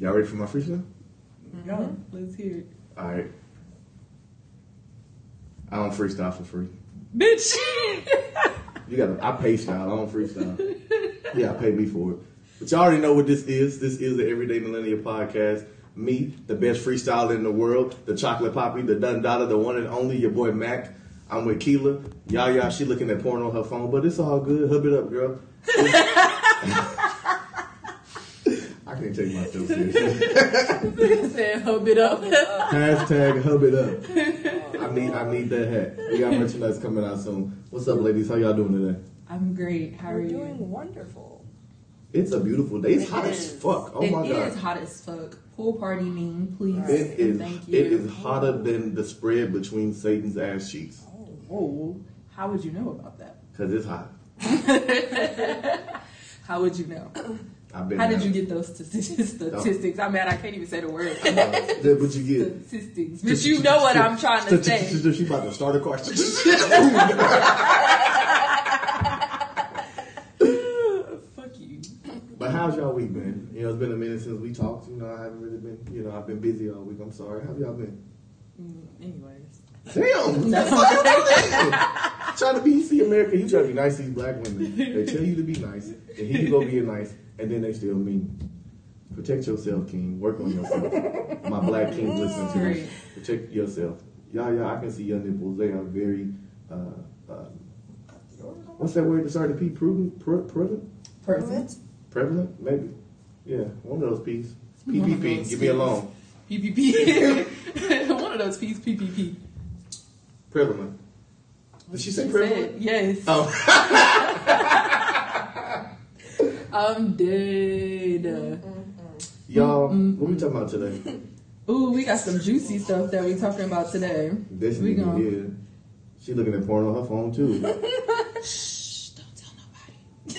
Y'all ready for my freestyle? Go. Mm-hmm. Let's hear it. All right. I don't freestyle for free. Bitch. You gotta. I pay style. I don't freestyle. yeah, I pay me for it. But y'all already know what this is. This is the Everyday Millennial Podcast. Me, the best freestyler in the world, the chocolate poppy, the dun dollar, the one and only, your boy Mac. I'm with Keela. Y'all, y'all, she looking at porn on her phone, but it's all good. Hub it up, girl. I can't take myself seriously. Said hub it up. Hashtag hub it up. I need I need that hat. We got merchandise coming out soon. What's up, ladies? How y'all doing today? I'm great. How are We're you? doing wonderful. It's a beautiful day. It's It hot as fuck. Oh It my god. It is hot as fuck. Pool party mean, please. It is. Thank you. It is hotter than the spread between Satan's ass cheeks. Oh, how would you know about that? Cause it's hot. How would you know? I've been. How did you get those statistics? statistics? I'm mad I can't even say the word. Uh, That's what you get. Statistics. But you know what I'm trying to say. She about to start a car. Fuck you. but how's y'all week been? You know, it's been a minute since we talked. You know, I haven't really been. You know, I've been busy all week. I'm sorry. How y'all been? Mm, Anyways. Damn. That's what I'm. Trying to be, see America, you try to be nice to these black women. They tell you to be nice, and here you go being nice, and then they still mean. Protect yourself, King. Work on yourself. My black king listen to me. Protect yourself. Yeah, yeah, I can see your nipples. They are very, uh, uh, what's that word that started to be prudent? Pre- prevalent? Prevalent? Maybe. Yeah, one of those P's. One PPP. Give me a loan. PPP. One of those P's, PPP. Prevalent. Did she say She prevalent? yes. Oh. I'm dead. Y'all, what we talking about today? Ooh, we got some juicy stuff that we talking about today. This we nigga gonna here. She looking at porn on her phone too. shh, don't tell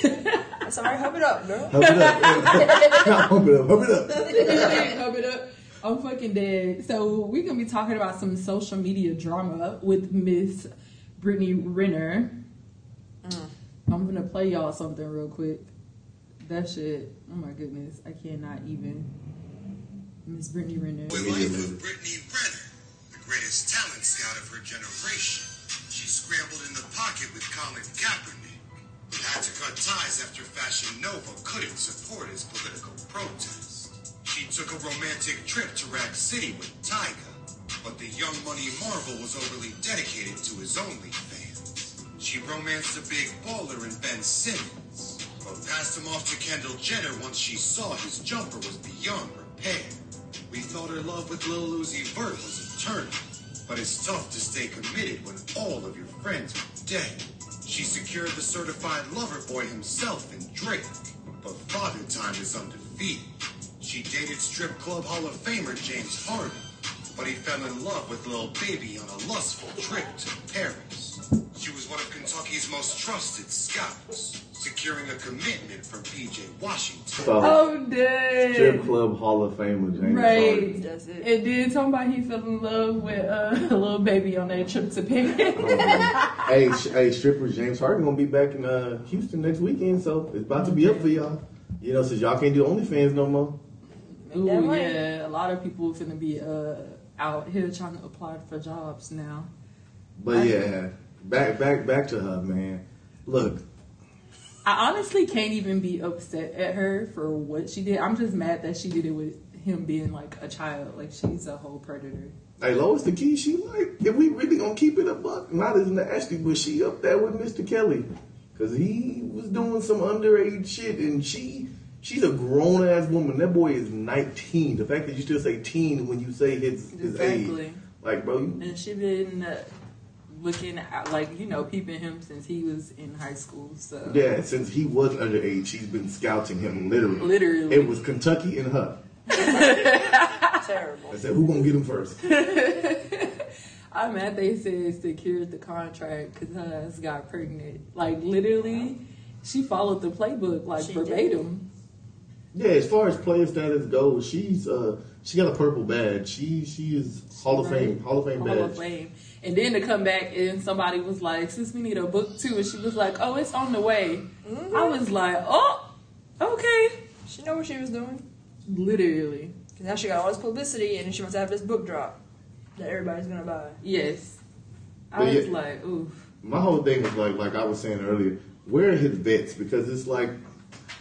nobody. Sorry, hub it up, girl. Hub it up. Hub it up. Hub it up. Hub it up. I'm fucking dead. So we gonna be talking about some social media drama with Miss Brittany Renner. Mm. I'm gonna play y'all something real quick. That shit. Oh my goodness, I cannot even. Miss Brittany Renner. With life of Brittany Renner, the greatest talent scout of her generation. She scrambled in the pocket with Colin Kaepernick, but had to cut ties after Fashion Nova couldn't support his political protest. She took a romantic trip to Rack City with Tyga, but the Young Money Marvel was overly dedicated to his OnlyFans. She romanced a big baller in Ben Simmons, passed him off to Kendall Jenner once she saw his jumper was beyond repair. We thought her love with Lil Uzi Vert was eternal, but it's tough to stay committed when all of your friends are dead. She secured the certified lover boy himself in Drake, but father time is undefeated. She dated strip club Hall of Famer James Harden, but he fell in love with Lil Baby on a lustful trip to Paris. She was one of Kentucky's most trusted scouts, securing a commitment from PJ Washington. So, Oh dead. strip club Hall of Famer James Right. Does it? And then talking about he fell in love with uh, a little baby on that trip to Paris. hey, sh- hey, strippers, James Harden gonna be back in uh, Houston next weekend, so it's about to be up for y'all. You know, since y'all can't do OnlyFans no more. Ooh, That might- yeah, a lot of people finna be uh, out here trying to apply for jobs now. But yeah, back, back, back to her, man. Look, I honestly can't even be upset at her for what she did. I'm just mad that she did it with him being like a child. Like she's a whole predator. hey, Lois the key. She like, if we really gonna keep it a buck, not as nasty, but she up there with Mr. Kelly, cause he was doing some underage shit, and she. She's a grown ass woman. That boy is 19. The fact that you still say teen when you say his, his Exactly. age. Like, bro, you, And she been uh, looking at like you know peeping him since he was in high school. So Yeah, since he was underage, she's been scouting him literally. Literally. It was Kentucky and her. Terrible. I said, who gonna get him first? I'm mad they said secured the contract because her ass got pregnant. Like literally, she followed the playbook like She verbatim. Yeah, as far as player status goes, she's uh she got a purple badge. She she is Hall of Right. Fame, Hall of Fame Hall badge. of Fame. And then to come back and somebody was like, "Sis, we need a book too," and she was like, "Oh, it's on the way." Mm-hmm. I was like, "Oh, okay." She know what she was doing. Literally. 'Cause now she got all this publicity, and she wants to have this book drop that everybody's gonna buy. Yes. I But was yeah- like, oof. My whole thing was like, like I was saying earlier, where are his vets? Because it's like,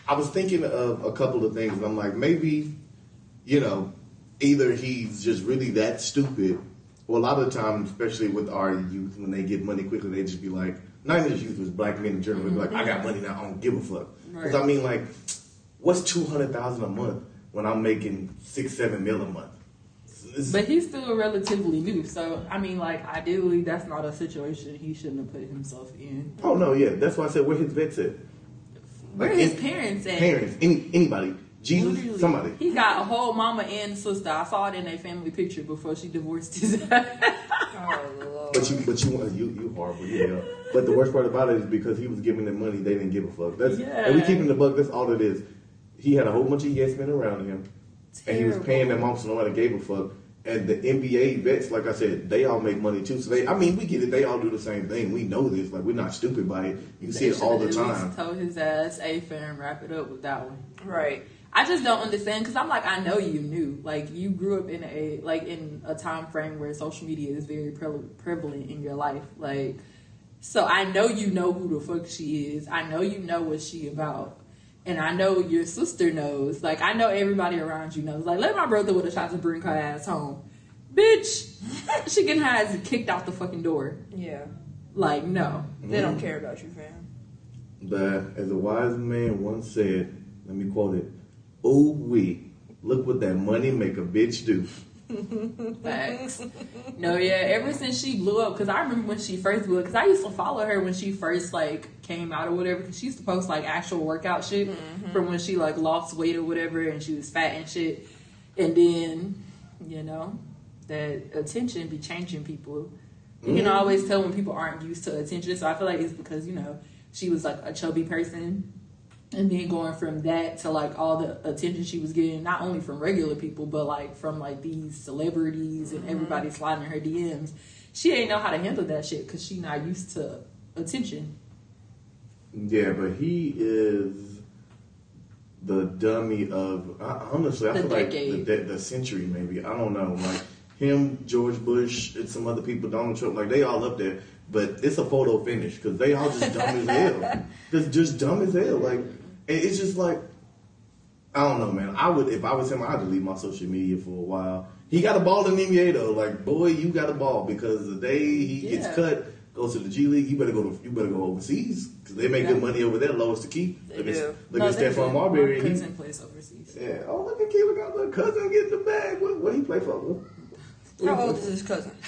I was thinking of a couple of things, and I'm like, maybe, you know, either he's just really that stupid, or a lot of the time, especially with our youth, when they get money quickly, they just be like, not even just youth, was black men in general, be like, I got money now, I don't give a fuck. Because Right. I mean, like, what's two hundred thousand a month when I'm making six, seven mil a month? It's- But he's still relatively new, so I mean, like, ideally, that's not a situation he shouldn't have put himself in. oh no, yeah, that's why I said where his vets at. Where Like, his parents at? Parents, any anybody, Jesus, Literally. somebody. He got a whole mama and sister. I saw it in a family picture before she divorced his ass. Oh lord. But you, but you, you, you horrible. You know. But the worst part about it is because he was giving them money, they didn't give a fuck. That's and we Yeah. keeping the buck. That's all it is. He had a whole bunch of yes men around him, and he was paying them off, so nobody gave a fuck. And the NBA vets, like I said, they all make money too. So they, I mean, we get it. They all do the same thing. We know this. Like we're not stupid by it. You can see it all the should've at time. least Told his ass, "Hey, fam, wrap it up with that one." right. I just don't understand because I'm like, I know you knew, like you grew up in a like in a time frame where social media is very pre- prevalent in your life, like. So I know you know who the fuck she is. I know you know what she about. And I know your sister knows. Like I know everybody around you knows. Like let my brother would have tried to bring her ass home. Bitch, she getting her ass kicked out the fucking door. Yeah. Like, no. They don't care about you, fam. But as a wise man once said, let me quote it: "Oh we look what that money make a bitch do." Facts. no, yeah. Ever since she blew up, because I remember when she first blew up, because I used to follow her when she first like came out or whatever. Because she used to post like actual workout shit mm-hmm. from when she like lost weight or whatever, and she was fat and shit. And then, you know, that attention be changing people. You can mm-hmm. always tell when people aren't used to attention. So I feel like it's because you know she was like a chubby person and then going from that to like all the attention she was getting not only from regular people but like from like these celebrities and mm-hmm. everybody sliding her dms she ain't know how to handle that shit because she not used to attention Yeah, but he is the dummy of I, honestly. I The feel like decade. the, the century, maybe. I don't know. Like him, George Bush, and some other people, Donald Trump. Like they all up there, but it's a photo finish because they all just dumb as hell. Just just dumb as hell. Like it- it's just like I don't know, man. I would if I was him, I'd delete my social media for a while. He got a ball in the NBA though. Like boy, you got a ball because the day he Yeah. gets cut. Goes to the G League. You better go to you better go overseas because they make good money over there. Lowest to keep. They look do. at, look No, at Stephon. Marbury. My He, cousin plays overseas yeah. Oh look at Keelan got little cousin getting the bag. What what he play for? How old is his cousin?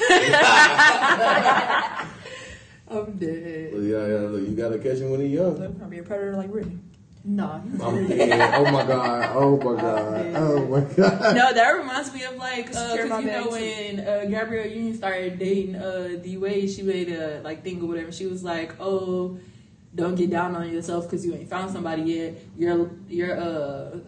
i'm dead Well, yeah, yeah. Look, you gotta catch him when he's young. Look, gonna be a predator like Brittany. Nah I'm dead. Oh my god. Oh my god. Oh my god. no, that reminds me of like, uh, Secure 'cause you know when uh, Gabrielle Union started dating uh, D Wade, she made a like thing or whatever. She was like, "Oh, don't get down on yourself because you ain't found somebody yet. Your your uh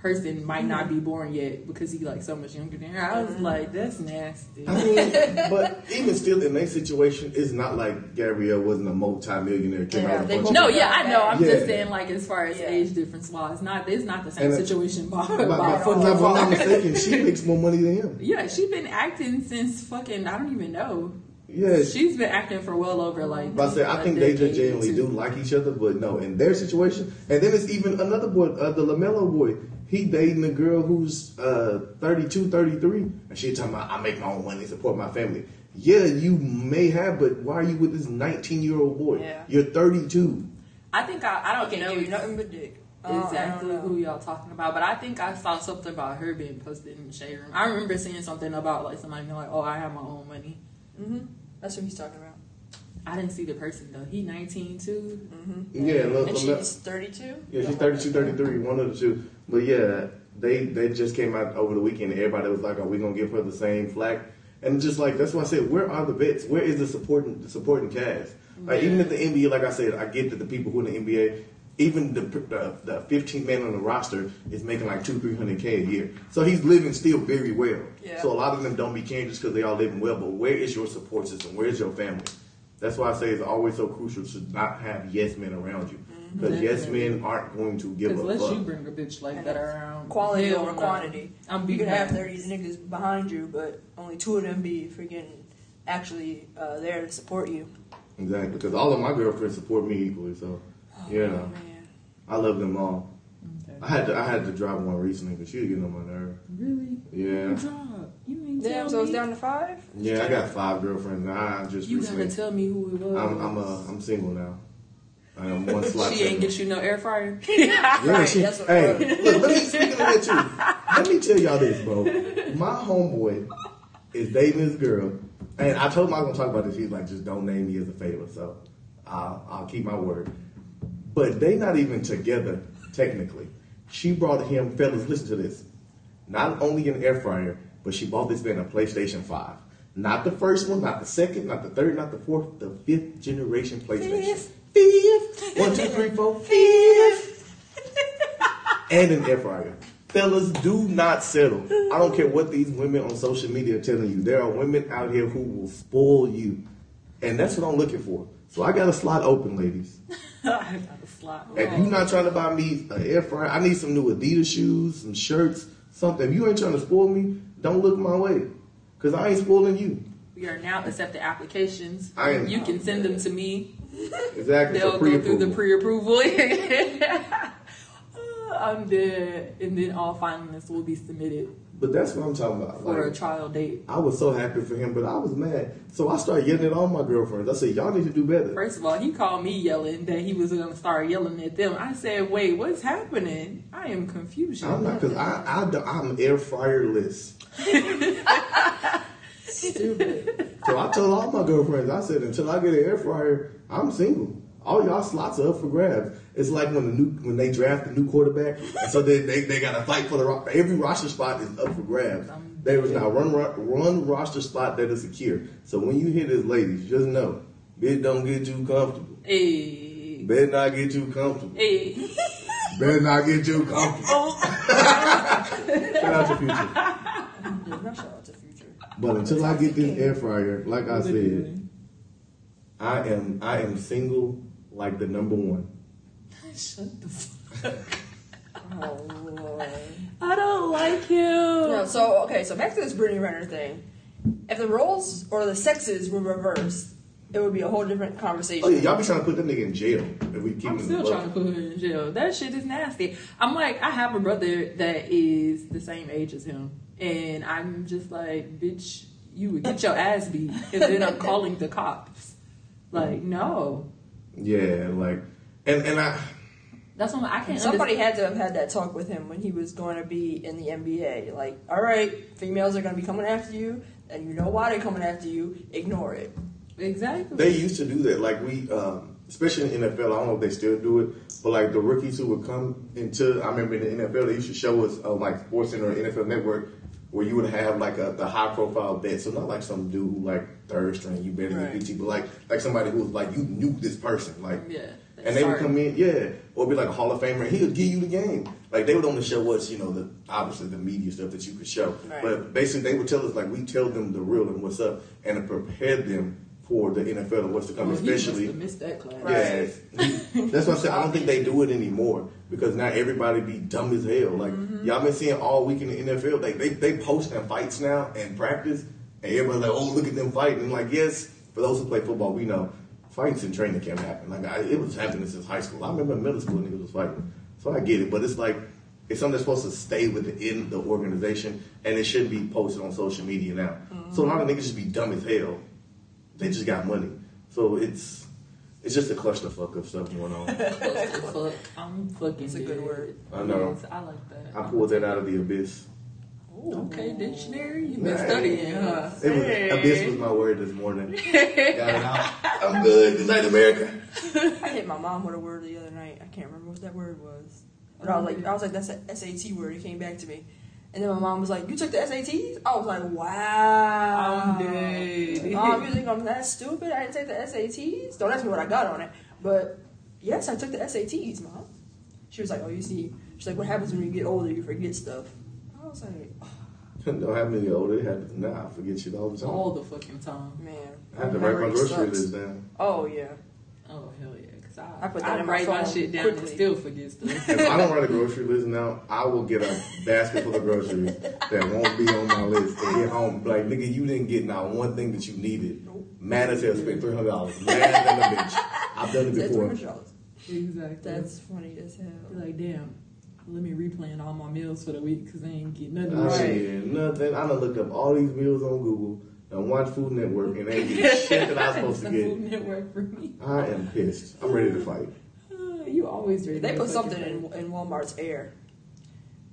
person might not be born yet because he like so much younger than her." I was like, "That's nasty." I mean, but even still, in their situation, it's not like Gabrielle wasn't a multi-millionaire. Yeah, out with a they No, yeah, I know. I'm Yeah. just saying, like, as far as Yeah. age difference wise, not it's not the same And, uh, situation by, But- by but if I'm far. not mistaken, she makes more money than him. Yeah, she's been acting since fucking I don't even know. Yeah, She's been acting for well over like. But I say, I think they just genuinely too. do like each other, but no, in their situation, and then it's even another boy, uh, the Lamelo boy. He dating a girl who's uh, 32, 33, and she talking about I make my own money, support my family. Yeah, you may have, but why are you with this 19 year old boy? Yeah. You're 32. I think I, I don't Can't know give you nothing but dick. exactly I don't know. who y'all talking about, but I think I saw something about her being posted in the shade room. I remember seeing something about like somebody being like, "Oh, I have my own money." Mm-hmm. That's what he's talking about. I didn't see the person though. He 19 too. Mm-hmm. Yeah, look, And she's 32? Yeah, she's 32, 33, one of the two. But yeah, they they just came out over the weekend. Everybody was like, "Are we gonna give her the same flack?" And just like that's why I said, where are the vets? Where is the supporting the supporting cast? Like even at the NBA, like I said, I get that the people who in the NBA, even the the, the 15th man on the roster is making like two three hundred k a year. So he's living still very well. Yeah. So a lot of them don't be caring just because they all living well. But where is your support system? Where's your family? That's why I say it's always so crucial to not have yes men around you. Because yes men aren't going to give Because a unless you bring a bitch like that around, quality over no. quantity. I'm You beating can have 30 niggas behind you, but only two of them be freaking actually uh, there to support you. Exactly, because all of my girlfriends support me equally. So, you Oh, know, man. I love them all. Okay. I had to I had to drop one recently because she was getting on my nerve. Really? Yeah, Good job. You ain't Damn, tell so it's down to five? yeah. I got five girlfriends. now. I just You recently. gotta tell me who it was. I'm I'm uh, I'm single now. I'm one slot. she ain't single. get you no air fryer. Yeah, Right, she, that's hey, look, let me speaking of that too. Let me tell y'all this, bro. My homeboy is dating this girl, and I told him I was gonna talk about this. He's like, just don't name me as a favor, so I'll, I'll keep my word. But they not even together technically. She brought him, fellas, listen to this. Not only an air fryer, but she bought this man a PlayStation Five. Not the first one, not the second, not the third, not the fourth, the fifth generation PlayStation. Fifth. Fifth. One, two, three, four. Fifth and an air fryer. Fellas, do not settle. I don't care what these women on social media are telling you. There are women out here who will spoil you. And that's what I'm looking for. So I got a slot open, ladies. I got a slot. If you're not trying to buy me an air fryer, I need some new Adidas shoes, some shirts, something. If you ain't trying to spoil me, don't look my way. Because I ain't spoiling you. We are now accepting applications. I am- you can send them to me. Exactly. They'll go through the pre-approval. pre-approval. Uh, I'm dead, and then all finalists will be submitted But that's what I'm talking about. for a Like, trial date. I was so happy for him, but I was mad. So I started yelling at all my girlfriends. I said, y'all need to do better. First of all, he called me yelling that he was going to start yelling at them. I said, "Wait, what's happening? I am confused." I'm not because I, I I'm air fryerless. stupid. So I told all my girlfriends, I said, until I get an air fryer, I'm single. All y'all slots are up for grabs. It's like when the new when they draft a new quarterback, and so they they, they got to fight for the every roster spot is up for grabs. There is not one one roster spot that is secure. So when you hear this, ladies, just know, bitch, don't get too comfortable. hey, Better not get too comfortable. hey. Better not get too comfortable. Oh. Shout out to Future. Shout out to Future. But until I get this air fryer, like I said, I am I am single like the number one. Shut the fuck. Oh, Lord. I don't like you. No, so, okay, so back to this Brittany Renner thing. If the roles or the sexes were reversed, it would be a whole different conversation. Oh yeah, y'all be trying to put that nigga in jail if we keep I'm him still in trying to put her in jail. That shit is nasty. I'm like, I have a brother that is the same age as him, and I'm just like, bitch, you would get your ass beat, and then I'm calling the cops. Like, no, Yeah, like and and I that's what I can't. Somebody understand. had to have had that talk with him when he was going to be in the NBA. Like, all right, females are going to be coming after you, and you know why they're coming after you. Ignore it. exactly. they used to do that. Like we um especially in the NFL, I don't know if they still do it, but like the rookies who would come into I remember in the NFL they used to show us uh, like Sports Center or NFL Network where you would have like a the high profile bet. So not like some dude who like third string, you better Right. get PT, but like like somebody who was like you knew this person. Like Yeah. And they would come in, yeah, or be like a Hall of Famer, and he would give you the game. Like they would only show us, you know, the obviously the media stuff that you could show, Right. but basically they would tell us like we tell them the real and what's up, and to prepare them for the NFL and what's to come, Well, he especially. have missed that class. Right. Yeah, that's what I'm saying. I don't think they do it anymore because now everybody be dumb as hell. Like Mm-hmm. y'all been seeing all week in the NFL, like they they post in fights now and practice, and everybody like, oh look at them fighting. And like yes, for those who play football, we know fights and training camp happen. Like I, it was happening since high school. I remember in middle school niggas was fighting, so I get it. But it's like it's something that's supposed to stay within the organization, and it shouldn't be posted on social media now. Mm-hmm. So a lot of niggas just be dumb as hell. They just got money, so it's. It's just a clusterfuck of stuff going on. Fuck, I'm fucking. It's a good word. I know. Yes, I like that. I pulled that out of the abyss. Okay, dictionary. You've been Nah, studying, huh? It was, abyss was my word this morning. Got it out. I'm good. Good night, America. I hit my mom with a word the other night. I can't remember what that word was. But I was like, I was like, that's a SAT word. It came back to me. And then my mom was like, you took the SATs? I was like, wow. I'm dead. Mom, you think I'm that stupid? I didn't take the SATs? Don't ask me what I got on it. But yes, I took the SATs, mom. She was like, oh, you see. She's like, what happens when you get older? You forget stuff. I was like, oh, Don't have me older. It happens now. I forget shit all the time. All the fucking time. man. I have to write my Memory grocery sucks. list down. Oh, yeah. Oh hell yeah, 'Cause I put that in my write my phone shit down and still forget stuff. If I don't write a grocery list now, I will get a basket full of groceries that won't be on my list and get home. Like, nigga, you didn't get not one thing that you needed. Man as hell, spent three hundred dollars. Mad than a bitch. I've done it before. exactly. That's funny as hell. You're like, damn. Let me replan all my meals for the week because I ain't get nothing. I right. ain't nothing. I done looked up all these meals on Google and watch Food Network and ain't get shit that I'm supposed to get. Food Network for me. I am pissed. I'm ready to fight. Uh, you always ready. They to put fucking something in, in Walmart's air.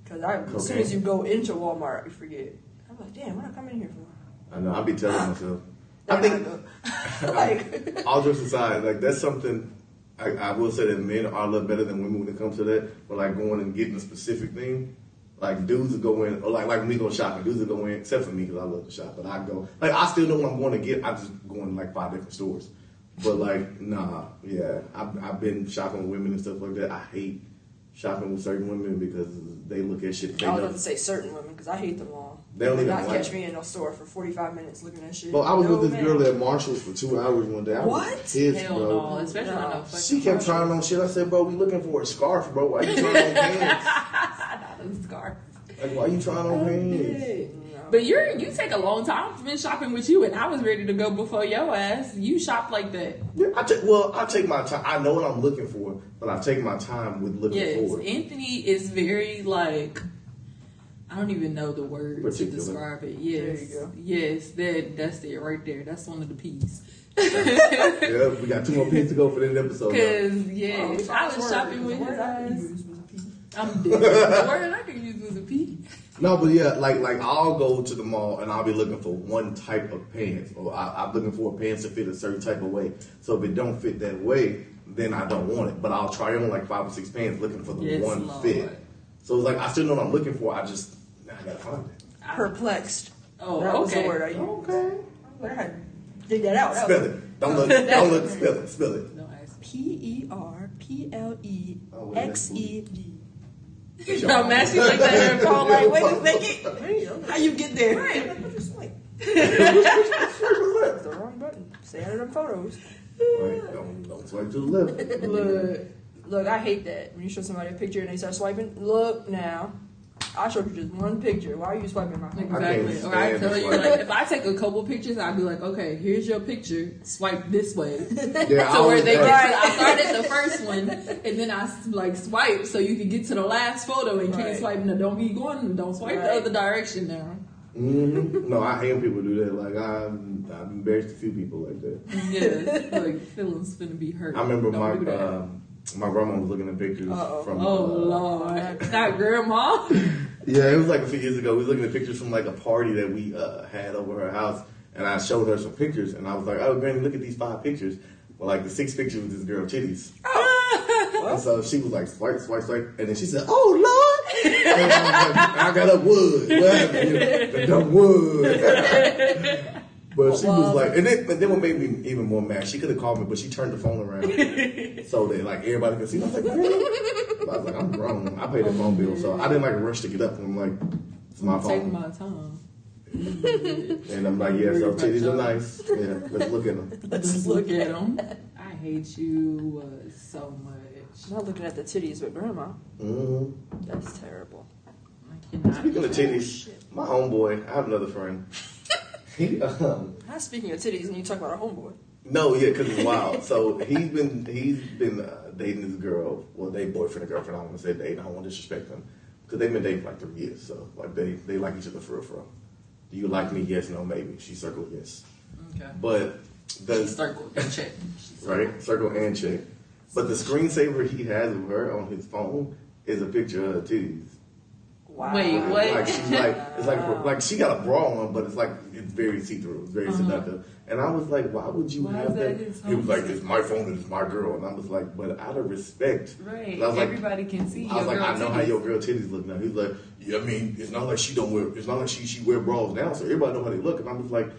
Because I, as soon as you go into Walmart, you forget. I'm like, damn, what I come in here for? I know. I'll be telling myself. I Then think, go- like, all jokes aside, like that's something I, I will say that men are a little better than women when it comes to that. But like going and getting a specific thing, like dudes will go in, or like like we go shopping, dudes will go in, except for me because I love to shop. But I go, like I still know what I'm going to get. I just go in like five different stores. But like, nah, yeah, I've, I've been shopping with women and stuff like that. I hate shopping with certain women because they look at shit. I was about to say certain women because I hate them all. They don't even not like- catch me in no store for 45 minutes looking at shit. Bro, I was No, with this man. girl at Marshalls for two hours one day. I What? was pissed, Hell bro. no, especially No. on She kept trying on shit. I said, bro, we looking for a scarf, bro. Why you trying on pants? on scarf. Like, why you trying on pants? No. But you're you take a long time. I've been shopping with you, and I was ready to go before your ass. You shop like that. Yeah, I take well, I take my time. I know what I'm looking for, but I take my time with looking Yes, for it. Anthony is very like. I don't even know the word to describe it. Yes, you go. yes, that that's it right there. That's one of the P's. yeah, we got two more pieces to go for this episode. now. Because Oh, yes, it's I was word, shopping with the his word I eyes. used was a P. I'm dead. the word I could use was a P. No, but yeah, like like I'll go to the mall and I'll be looking for one type of pants, or I, I'm looking for pants to fit a certain type of way. So if it don't fit that way, then I don't want it. But I'll try on like five or six pants looking for the Yes, one Lord. fit. So it's like I still know what I'm looking for. I just I gotta. Perplexed. Oh, that was the okay. word I used. Okay. I had to dig that out. That Spell was- it. Don't look. Don't look. Spell it. Spell it. Don't ask me. P E R P L E X E D. No, man, like that and Paul like, wait a second. How you get there? Right, I'm just like, the wrong button. Stay out of them photos. Wait, don't, don't swipe to the left. Look. Look, I hate that when you show somebody a picture and they start swiping. Look now, I showed you just one picture. Why are you swiping my phone? I Exactly. can't Or I tell you, like, if I take a couple pictures, I'd be like, okay, here's your picture. Swipe this way. Yeah, I So where they get ask- to, I started the first one, and then I like swipe so you can get to the last photo and keep Right. swiping. No, don't be going. Don't swipe the other direction now. Mhm. No, I hate when people do that. Like I'm, I've embarrassed a few people like that. Yeah, like feelings finna be hurt. I remember Don't my do that. um, my grandma was looking at pictures Uh-oh. from. oh uh, lord, not grandma. Yeah, it was like a few years ago. We was looking at pictures from like a party that we uh, had over her house, and I showed her some pictures, and I was like, "Oh, Granny, look at these five pictures." Well, like the sixth picture was this girl titties, and so she was like, "Swipe, swipe, swipe," and then she said, "Oh Lord!" and I, was like, I got a wood. What happened? here? The dumb wood. But she was like, and then, and then what made me even more mad, she could have called me, but she turned the phone around so that like everybody could see. I was like, really? I was like, I'm grown. I paid the phone bill, so I didn't like rush to get up. I'm like, it's my Take phone, my time. and I'm like, yeah, so titties are nice. Yeah, let's look at them. Let's look at them. I hate you uh, so much. Not looking at the titties with grandma. hmm That's terrible. I cannot. Speaking of titties, my homeboy, I have another friend. He um, speaking of titties, and you talk about a homeboy. No, yeah, because it's wild. So he's been he's been uh, dating this girl. Well, they boyfriend and girlfriend. I don't want to say date. I don't want to disrespect them because they've been dating for like three years. So like they they like each other for real, for real. Do you like me? Yes, no, maybe. She circled yes, Okay. but the Circle and check. right circle and check. But the screensaver he has of her on his phone is a picture of her titties. Wow. Wait, what? Like she's like it's like like she got a bra on, but it's like very see through. Very seductive. And I was like, why would you Uh-huh. Why have that that? He was like, it's my phone and it's my girl. And I was like, but out of respect, Right. I was like, Everybody can see I was like, I know how your girl titties look now. He's like, yeah, I mean, it's not like she don't wear, it's not like she she wear bras now, so everybody know how they look. And I was like,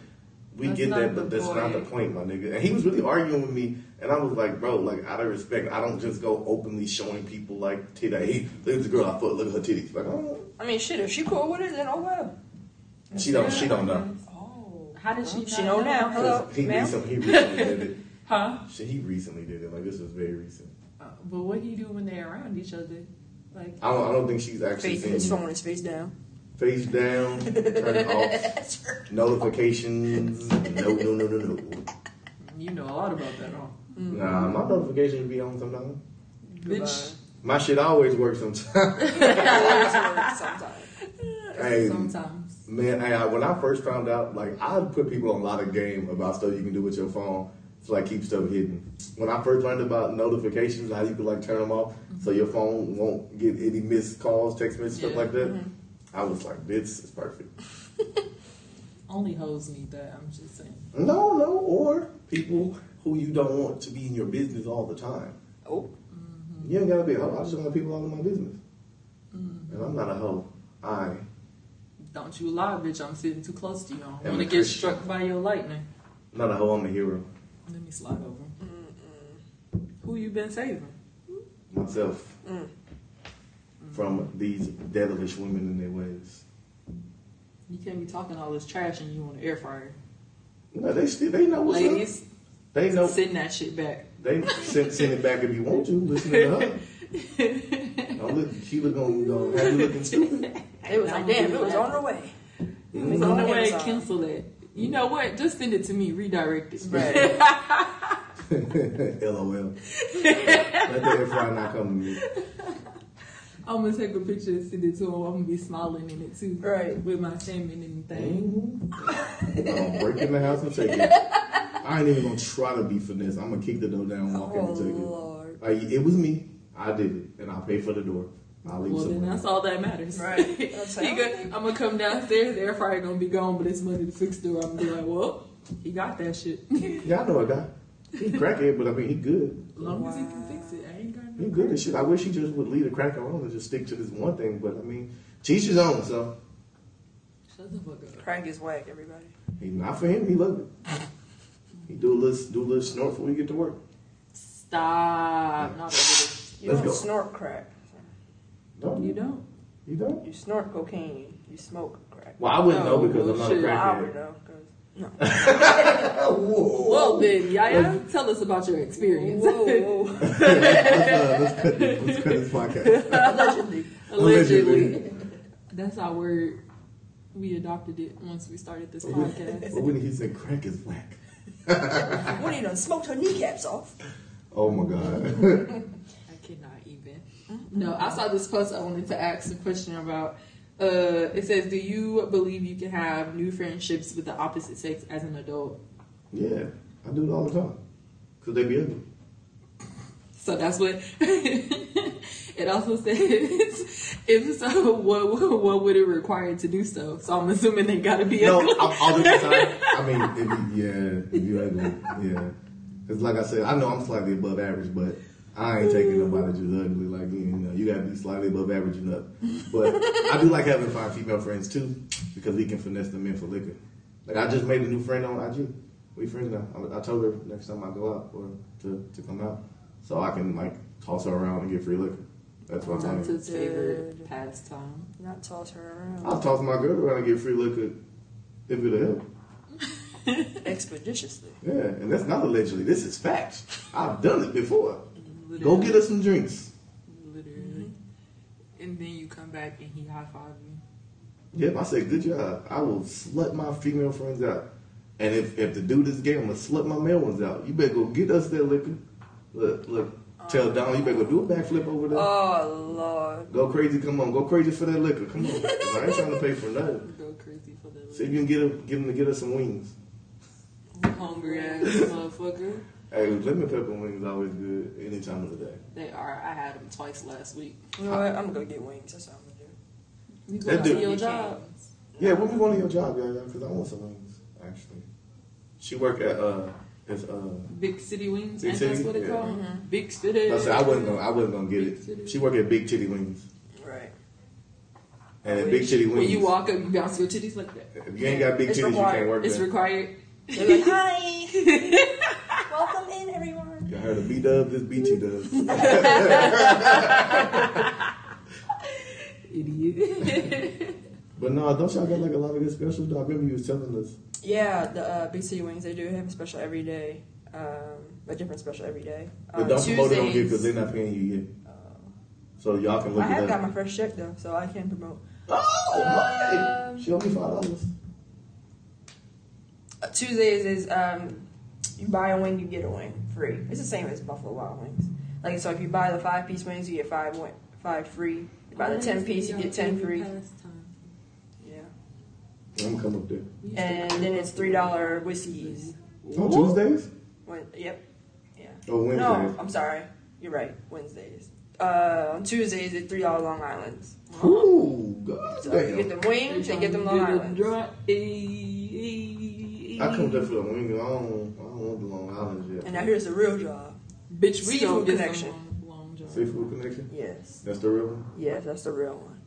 we That's get that, but that's not the point. my nigga. And he was really arguing with me, and I was like, bro, like out of respect, I don't just go openly showing people like titty. Hey, look at the girl I fuck, look at her titties. Like, oh, I mean, shit. If she cool with it, then oh well. she don't, she don't know. How did she? She not know now. Hello, He ma'am. recently, he recently did it. Huh? She, he recently did it. Like this was very recent. Uh, but what do you do when they're around each other? Like, I don't. I don't think she's actually Face, seen his phone is face down. Face down, turn it off. Notifications. No, no, no, no, no. you know a lot about that, huh? Nah, my notifications be on sometimes. Bitch. My shit always works sometimes. Sometimes. hey, Sometimes. Man, I, when I first found out, like I put people on a lot of game about stuff you can do with your phone to like keep stuff hidden. When I first learned about notifications, how you could like turn them off so mm-hmm. your phone won't get any missed calls, text messages, stuff like that. Mm-hmm. I was like, this is perfect. Only hoes need that, I'm just saying. No, no, or people who you don't want to be in your business all the time. Oh, You ain't gotta be a hoe. I just want people all in my business. Mm-hmm. And I'm not a hoe. I Don't you lie, bitch. I'm sitting too close to you. I don't Am want to get Christian. struck by your lightning. not a hoe. I'm a hero. Let me slide over. Who you been saving? Myself mm. from these devilish women in their ways. You can't be talking all this trash and you want an air fryer. No, they still they know what's Ladies, up. They know send that shit back. they send, send it back if you want to. Listen to her. Don't look, she Sheila gonna, gonna have you looking stupid. It was like, damn, it was on the way. It's on the way. Cancel it. You know what? Just send it to me. Redirect it. Right. LOL. Let the air fryer not come to me. I'm gonna take a picture and send it to him. I'm gonna be smiling in it too. Right. With my feminine thing. Mm-hmm. I'll break in the house and take it. I ain't even gonna try to be finesse. I'm gonna kick the door down, walk in Oh, and take it. Lord. Like, it was me. I did it, and I'll pay for the door. I'll leave Well, then that's all that matters. Right. That's he how- I'm gonna come downstairs. The air fryer gonna be gone, but it's money to fix the door. I'm gonna be like, well, he got that shit. as Yeah, I know a guy. He crackhead, but I mean, he good. As long as he can fix it, I ain't got no. He good as shit. I wish he just would leave the crack alone and just stick to this one thing. But I mean, teach his own. So Shut the fuck up. Crack is whack, everybody. he not for him. He love it. He do a little, do a little snort before we get to work. Stop. Not over this. You Let's don't go. snort crack. Don't You don't. You don't? You snort cocaine. You smoke crack. Well, I wouldn't know because I'm not a bullshit. Well, I would crackhead. know. 'cause- no. Whoa. Well, then, Yaya, tell us about your experience. Whoa, whoa. let's, uh, let's cut this. Let's cut this podcast. Allegedly. Allegedly. That's our word. We adopted it once we started this But when, podcast. but when he said crack is whack. When you done smoked her kneecaps off. Oh my god. I cannot even. No, I saw this post. I wanted to ask a question about. Uh, it says, "Do you believe you can have new friendships with the opposite sex as an adult?" yeah, I do it all the time. Cause they be ugly. So that's what. it also says, "If so, what what would it require to do so?" So I'm assuming they got to be No, ugly. I'm all this aside. I mean, if you, yeah, if you ugly, yeah. Because like I said, I know I'm slightly above average, but I ain't taking nobody just ugly. Like you know, you gotta be slightly above average and up. But I do like having fine female friends too, because we can finesse them in for liquor. Like I just made a new friend on IG. We friends now. I, I told her next time I go out or to to come out, so I can like toss her around and get free liquor. That's what I'm That's saying. his favorite pastime. Not toss her around. I'll toss my girl around and get free liquor if it'll help. Expeditiously. Yeah, and that's not allegedly. This is facts. I've done it before. Go get us some drinks. Literally. Mm-hmm. And then you come back and he high five you. Yep, I say good job. I will slut my female friends out. And if, if the dude is gay, I'm gonna slut my male ones out. You better go get us that liquor. Look, look. Tell oh. Don you better go do a backflip over there. Oh, Lord. Go crazy, come on. Go crazy for that liquor. Come on. I ain't trying to pay for nothing. Go crazy for the See if you can get him, get him to get us some wings. hungry ass motherfucker. Hey, lemon pepper wings always good any time of the day. They are. I had them twice last week. You know what? I'm gonna go get wings. That's what I'm gonna do. You go to your job. Yeah, when we going to your job, yeah, yeah, because I want some wings, actually. She work at, uh, it's, uh, Big City Wings, Big ain't that's what it Yeah. called? Big City. I said I wasn't gonna, I wasn't gonna get it. She work at Big Titty Wings, Right. and at Big Titty Wings, When you walk up, you bounce your titties like that. if you ain't got big It's titties, you can't work It's there. required. They're like, hi. Welcome in, everyone. you heard of B Dub, this BT Dub. Idiot. But no, don't y'all got like a lot of good specials? though? I remember you was telling us. Yeah, the uh, Big City Wings, they do have a special every day. Um, a different special every day. But Uh, don't promote it on here because they're not paying you yet. So y'all can look I at have got my first check though, so I can promote. Oh, Um, my! She owe me five dollars. Uh, Tuesdays is um, you buy a wing, you get a wing free. It's the same as Buffalo Wild Wings. Like so, if you buy the five piece wings, you get five wing, five free. You buy the ten piece, you get ten free. Yeah, I'm gonna come up there. and then it's three dollar whiskeys. On Tuesdays? When, yep. Yeah. Oh, Wednesdays. No, I'm sorry. You're right. Wednesdays. Uh, on Tuesdays, it's three dollar Long Island's. Ooh, god So you get damn. them wings and get them Long Island's. I come there for the wing. I don't, I don't want the Long Island yet. And now here's the real job. Bitch, we Seafood don't connection. long, long. Seafood connection. Yes. That's the real one. Yes, that's the real one.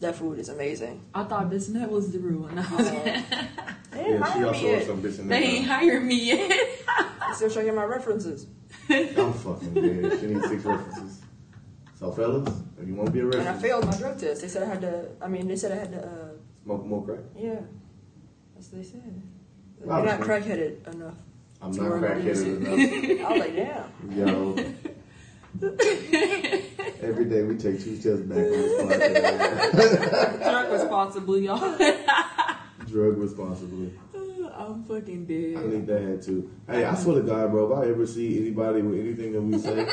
That food is amazing. I thought Bissonnet was the real one. They didn't Yeah, she hire me also yet. has some bitch in they ain't hired me yet. I'm still trying to get my references. I'm fucking dead. She needs six references. So, fellas, if you want to be a And I failed my drug test. They said I had to, I mean, they said I had to, uh, smoke more crack. yeah. That's what they said. You're Wow. not crackheaded enough. I'm not work on crackheaded enough. I was like, damn. Yo. Every day we take two steps back on this podcast. Drug responsibly, y'all. Drug responsibly. I'm fucking dead. I dead. need that hat too. Hey, I swear to God, bro, if I ever see anybody with anything that we say,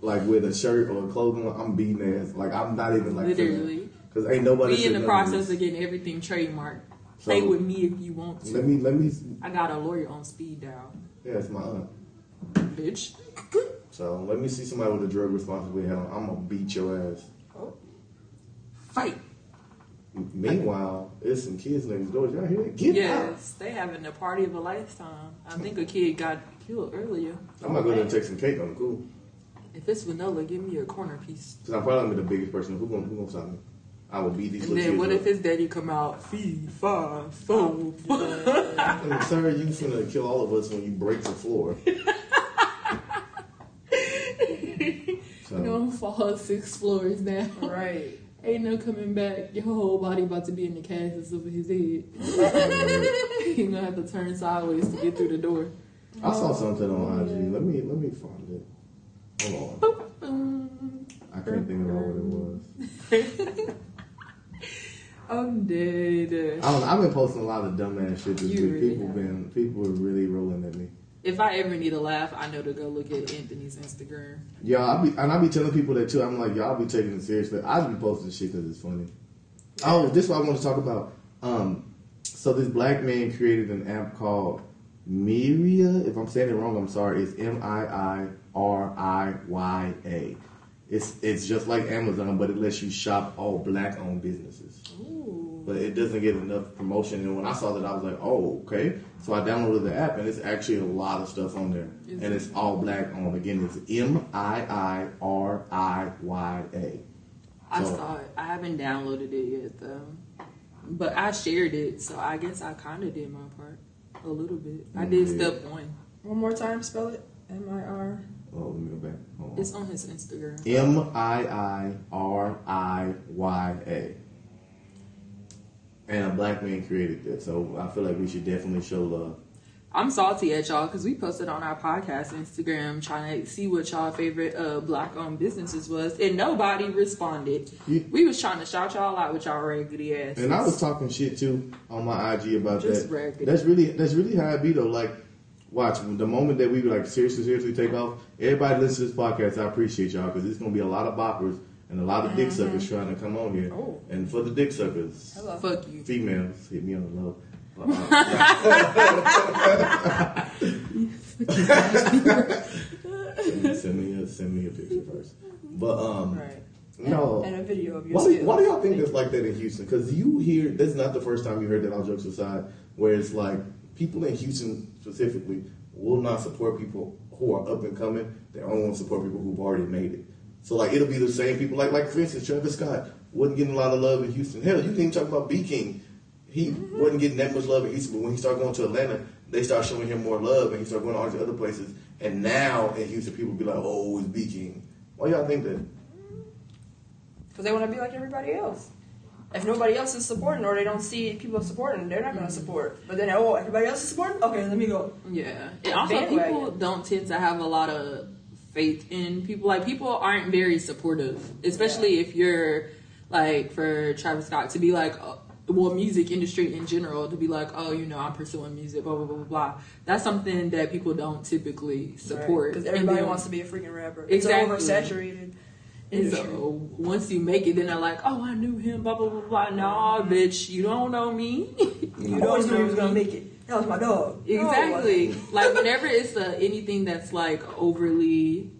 like with a shirt or a clothing, I'm beating ass. Like I'm not even like Literally. because ain't nobody. We in the process of getting everything trademarked. So- Stay with me if you want to. Let me, let me. I got a lawyer on speed dial, Yeah, it's my aunt. bitch. So let me see somebody with a drug responsibility on. I'm gonna beat your ass. Oh, Fight. Meanwhile, there's some kids next door. Y'all hear that? Get out! Yes, they having the party of a lifetime. I think a kid got killed earlier. I'm gonna go there and take some cake on the cool. If it's vanilla, give me a corner piece. Cause I'm probably gonna be the biggest person. Who gonna who gonna stop me? I will beat these And then what kids. if his daddy come out? Feed, five, four. up. I mean, sir, you finna kill all of us when you break the floor. so, You know, fall six floors down. right. Ain't no coming back. Your whole body about to be in the cast over his head. you gonna have to turn sideways to get through the door. I saw something on IG. Let me let me find it. Hold on. I can't think of what it was. I'm dead. I don't know. I've been posting a lot of dumbass shit this You week. really people have. been people are really rolling at me. If I ever need a laugh, I know to go look at Anthony's Instagram. Yeah, I be and I be telling people that too. I'm like, y'all be taking it seriously. I just be posting shit because it's funny. Oh, this is what I want to talk about. Um, so this black man created an app called Miiriya. If I'm saying it wrong, I'm sorry. It's M I I R I Y A. It's it's just like Amazon, but it lets you shop all black owned businesses. Ooh. But it doesn't get enough promotion. And when I saw that, I was like, oh, okay. So I downloaded the app, and it's actually a lot of stuff on there, Is and it? it's all black on. Again, it's M I I R I Y A. I So- saw it. I haven't downloaded it yet though. But I shared it, so I guess I kind of did my part a little bit. I did Yeah. step one. One more time, spell it. M I R. Oh, let me go back. Hold on. It's on his Instagram. M I I R I Y A. And a black man created that, so I feel like we should definitely show love. I'm salty at y'all because we posted on our podcast Instagram trying to see what y'all favorite uh, black owned businesses was, and nobody responded. You- we was trying to shout y'all out with y'all raggedy ass. And I was talking shit too on my IG about Just that. raggedy. That's really that's really how it be though. Like, watch the moment that we like seriously seriously take off. Everybody listen to this podcast. I appreciate y'all because it's gonna be a lot of boppers and a lot of dick suckers trying to come on here. Oh. And for the dick suckers, Hello. Fuck you. females hit me on the low. But, uh, send me a send me a picture first. But um, Right. no. And a video of your Why do, why do y'all think it's like that in Houston? Because you hear, this is not the first time you heard that, all jokes aside, where it's like people in Houston specifically will not support people who are up and coming. They only want to support people who've already made it. So like it'll be the same people, like like for instance, Travis Scott wasn't getting a lot of love in Houston. Hell, you can even talk about B King. He mm-hmm. wasn't getting that much love in Houston, but when he started going to Atlanta, they started showing him more love, and he started going to all these other places. And now in Houston, people be like, "Oh, it's B King." Why y'all think that? Because they want to be like everybody else. If nobody else is supporting or they don't see people supporting, they're not gonna mm-hmm. support. But then oh, everybody else is supporting. Okay, let me go. Yeah. And also, Bandwagon. people don't tend to have a lot of faith in people. Like, people aren't very supportive, especially if you're, like, for Travis Scott to be like, uh, well, music industry in general, to be like, oh, you know, I'm pursuing music, blah, blah, blah, blah, blah. That's something that people don't typically support. because And everybody then- wants to be a freaking rapper. Exactly. It's an oversaturated And so once you make it, then they're like, "Oh, I knew him." Blah blah blah blah. Nah, bitch, you don't know me. you I always don't knew he was gonna make it. That was my dog. No, it Exactly. wasn't. like whenever it's uh, anything that's like overly,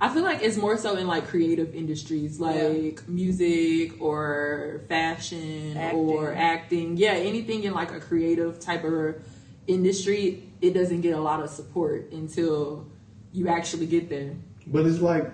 I feel like it's more so in like creative industries, like music or fashion or Acting. acting. Yeah, anything in like a creative type of industry, it doesn't get a lot of support until you actually get there. But it's like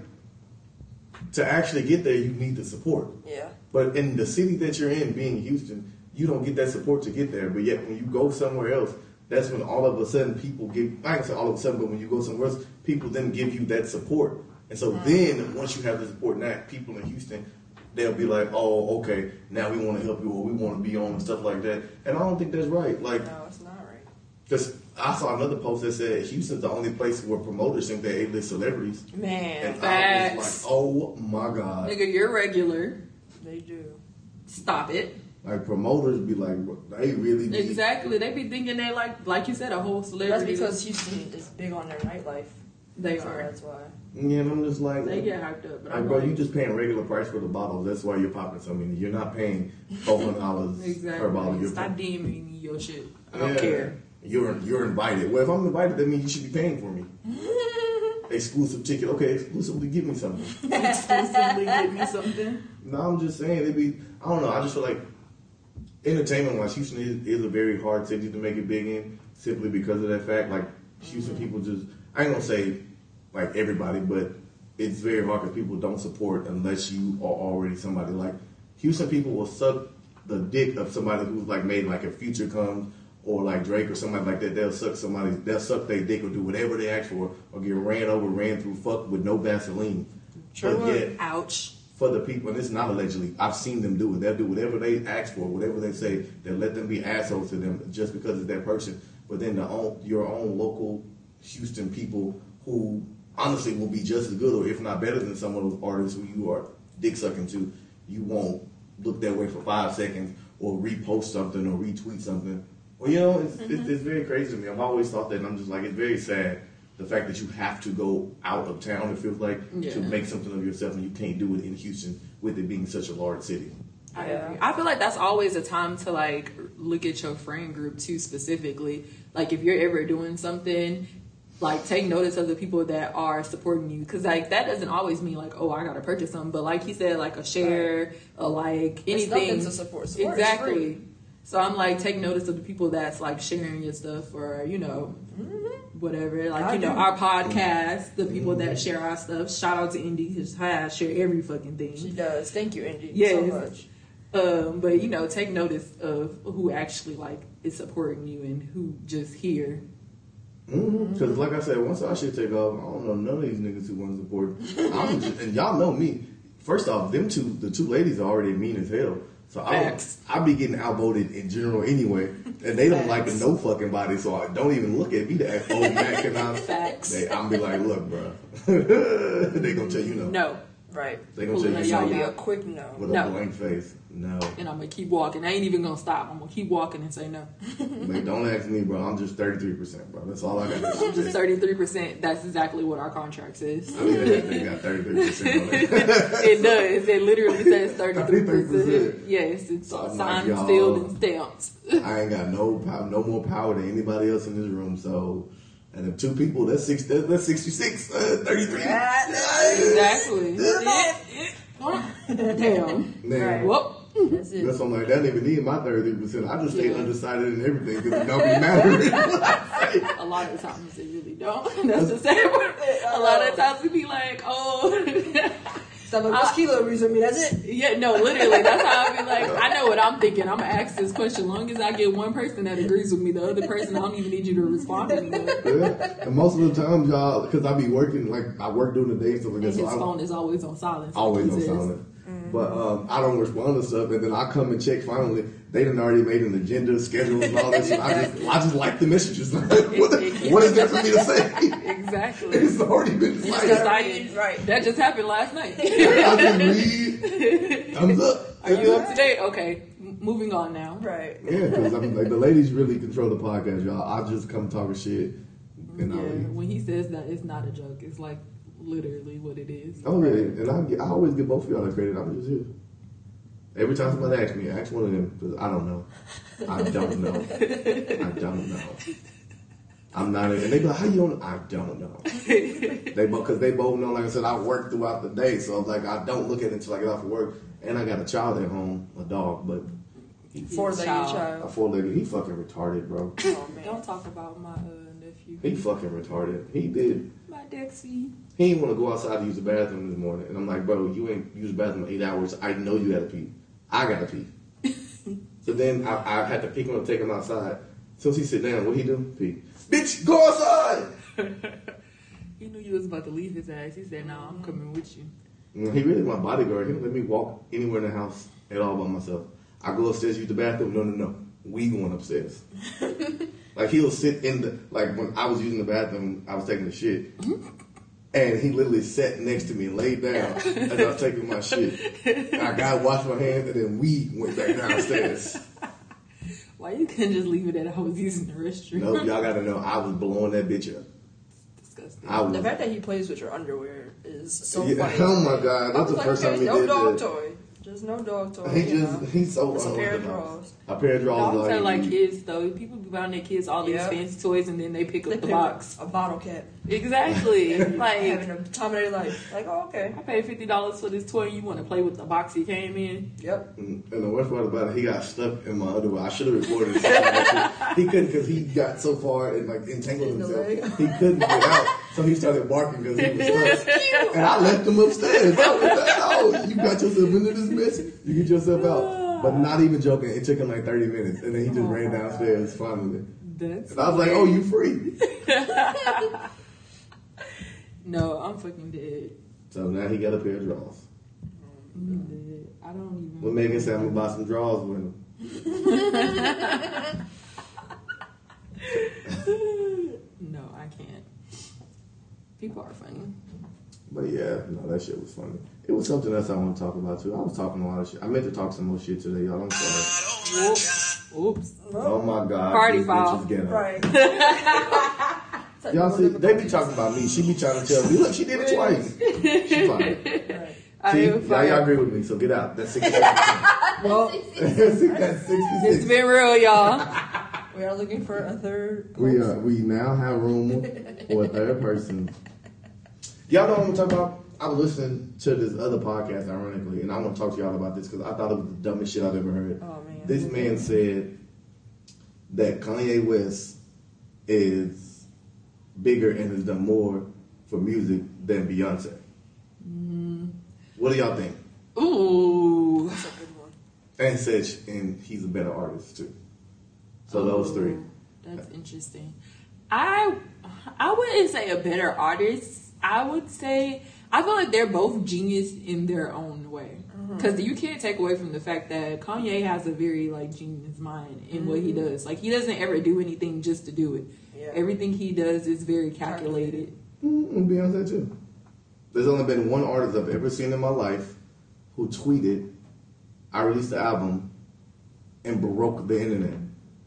to actually get there, you need the support. Yeah. But in the city that you're in, being Houston, you don't get that support to get there. But yet, when you go somewhere else, that's when all of a sudden people give. I can say all of a sudden, but when you go somewhere else, people then give you that support. And so then, once you have the support, now people in Houston, they'll be like, "Oh, okay, now we want to help you, or we want to be on and stuff like that." And I don't think that's right. Like, No, it's not right. because I saw another post that said Houston's the only place where promoters think they're A-list celebrities. Man, And I was Facts. like, "Oh my god!" Nigga, you're regular. they do. Stop it. Like promoters be like, they really be. Exactly. They be thinking they like, like you said, a whole celebrity. That's because Houston is big on their nightlife. they So are. that's why. Yeah, and I'm just like, They get hyped up. But like, I'm bro, like, you just paying regular price for the bottles. That's why you're popping so many. You're not paying four hundred dollars exactly. per bottle. You're Stop paying- DMing me your shit. I don't Yeah. care. You're you're invited. Well, if I'm invited, that means you should be paying for me. Exclusive ticket. Okay, exclusively give me something. Exclusively give me something. No, I'm just saying they be. I don't know. I just feel like entertainment wise, Houston is, is a very hard city to make it big in, simply because of that fact. Like Houston people just, I ain't gonna say like everybody, but it's very hard because people don't support unless you are already somebody. Like Houston people will suck the dick of somebody who's like made like a future comes. Or like Drake or somebody like that, they'll suck somebody, they'll suck their dick or do whatever they ask for, or get ran over, ran through, fuck with no Vaseline. True. But yet, Ouch. For the people, and it's not allegedly. I've seen them do it. They'll do whatever they ask for, whatever they say. They'll let them be assholes to them just because it's that person. But then the own, your own local Houston people who honestly will be just as good, or if not better than some of those artists who you are dick sucking to, you won't look that way for five seconds or repost something or retweet something. Well, you know, it's, it's, mm-hmm. it's very crazy to me. I've always thought that, and I'm just like, it's very sad. The fact that you have to go out of town, it feels like, Yeah. to make something of yourself, and you can't do it in Houston with it being such a large city. I Yeah. I feel like that's always a time to like look at your friend group too specifically. Like if you're ever doing something, like take notice of the people that are supporting you because like that doesn't always mean like oh I gotta purchase something, but like he said like a share, a like anything nothing to support. Support is exactly. Free. So I'm like take notice of the people that's like sharing your stuff or you know mm-hmm. whatever like I you know do. our podcast, the people that mm-hmm. share our stuff. Shout out to Indy because I share every fucking thing. She does. Thank you, Angie, so much. Um, but you know, take notice of who actually like is supporting you and who just here. Mm-hmm. Because, like I said, once I shit take off, I don't know none of these niggas who want to support. I'm just, and y'all know me. First off, them two, the two ladies are already mean as hell. So I, Facts. I be getting outvoted in general anyway, and they don't like Facts. no fucking body. So I don't even look at me to act old back, and I'm, Facts. they, I'm be like, look, bro, they gonna tell you no. No, Right. They gonna tell Pulling you It'll be a quick no. with No. a blank face. No, and I'm gonna keep walking. I ain't even gonna stop. I'm gonna keep walking and say no. like, don't ask me, bro. I'm just 33 percent, bro. That's all I got. I'm just 33. percent That's exactly what our contract says. I mean, that thing got 33 percent on it. it does. It literally says 33 percent. Yes, it's my signed, God. sealed, and stamped. I ain't got no power, no more power than anybody else in this room. So, and if two people, that's six, that- that's sixty six, uh, thirty three. Exactly. Damn. Man, Whoop. That's it. that's something like that. Didn't even need my thirty three percent. I just stay Yeah. undecided in everything because it don't be mattering. A lot of times they really don't. That's the same. part. A lot of times we be like, oh. Stop like, what's kilo reason me? That's it. Yeah, no, literally. That's how I be like, I know what I'm thinking. I'm gonna ask this question. long as I get one person that agrees with me, the other person, I don't even need you to respond to me. Yeah. And most of the time, y'all, because I be working, like I work during the day, so like that. his So I'm phone is always on silent. always on says, silent. But um, I don't respond to stuff, and then I come and check. Finally, they done already made an agenda, schedules, and all this. shit. I just, I just like the messages. what, what is there for me to say? Exactly. It's already been You decided. right. That just happened last night. I just read. Thumbs up. Are you up to date? Okay, moving on now. Right. Yeah, because I mean, like the ladies really control the podcast, y'all. I just come talking shit, and I Yeah, leave. when he says that, it's not a joke. It's like literally what it is. Oh yeah, and I, get, I always give both of y'all the credit. I'm just here. Every time somebody asks me, ask one of them because I don't know. I don't know. I don't know. I'm not, and they be like, "How you don't?" I don't know. they both because they both know. Like I said, I work throughout the day, so I'm like I don't look at it until I get off of work, and I got a child at home, a dog, but Four legged Child. a child. four legged. He fucking retarded, bro. Oh man. Don't talk about my uh, nephew. He fucking retarded. He did. My Dexy. He didn't want to go outside to use the bathroom this morning. And I'm like, bro, you ain't used the bathroom in eight hours. I know you had to pee. I got to pee. so then I, I had to pick him up, take him outside. Since he sit down, what he do? Pee. Bitch, go outside! He knew you was about to leave his ass. He said, "No, I'm mm-hmm. coming with you." He really my bodyguard. He don't let me walk anywhere in the house at all by myself. I go upstairs, use the bathroom. No, no, no. We going upstairs. like he'll sit in the like when I was using the bathroom, I was taking the shit. Mm-hmm. And he literally sat next to me and laid down as I was taking my shit. And I got to wash my hands and then we went back downstairs. Why you couldn't just leave it at I was using the restroom? No, y'all gotta know I was blowing that bitch up. Disgusting. I was The fact that he plays with your underwear is so Yeah, funny. oh my God, that's the like, first okay, time he no did dog that. toy. Just no dog toy. He just know? he's so It's a pair of unorthodox. drawers. A pair of drawers. Dogs are like kids, though. People be buying their kids all these fancy toys, and then they pick up They the box. a bottle cap. Exactly. like having a time of their life. Like, oh, okay. I paid fifty dollars for this toy. You want to play with the box he came in? Yep. And the worst part about it, he got stuck in my underwear. I should have recorded it. he couldn't because he got so far and like entangled himself. He couldn't get out, so he started barking because he was stuck. and I left him upstairs. I was like, "Oh, you got yourself into this mess. You get yourself out." But not even joking. It took him like thirty minutes, and then he just ran downstairs finally. That's And I was like, "Oh, you free?" no, I'm fucking dead. So now he got a pair of drawers. Dead. I don't even. Well, Megan said I'm gonna buy some drawers with him. no, I can't. People are funny. But yeah, no, that shit was funny. It was something else I want to talk about too. I was talking a lot of shit. I meant to talk some more shit today, y'all. I'm sorry. Whoops. Oops. Oh my god, Party these foul. bitches get. Right. Y'all see, they be talking about me. She be trying to tell me, look, she did it twice. She fine. right. See, am y'all, y'all agree with me, so get out. That's 66. Well, That's it's 66. been real, y'all. We are looking for a third. We host. uh, we now have room for a third person. Y'all know what I'm talking about? I was listening to this other podcast, ironically, and I want to talk to y'all about this because I thought it was the dumbest shit I've ever heard. Oh, man. This man said that Kanye West is bigger and has done more for music than Beyonce. Mm-hmm. What do y'all think? Ooh. That's a good one. And such, and he's a better artist too. So those three. Oh, that's interesting. I I wouldn't say a better artist. I would say I feel like they're both genius in their own way. Mm-hmm. Because you can't take away from the fact that Kanye has a very like genius mind in what he does. Like he doesn't ever do anything just to do it. Mm-hmm. Yeah. Everything he does is very calculated. Mm, and Beyonce too. There's only been one artist I've ever seen in my life who tweeted, "I released the album," and broke the internet.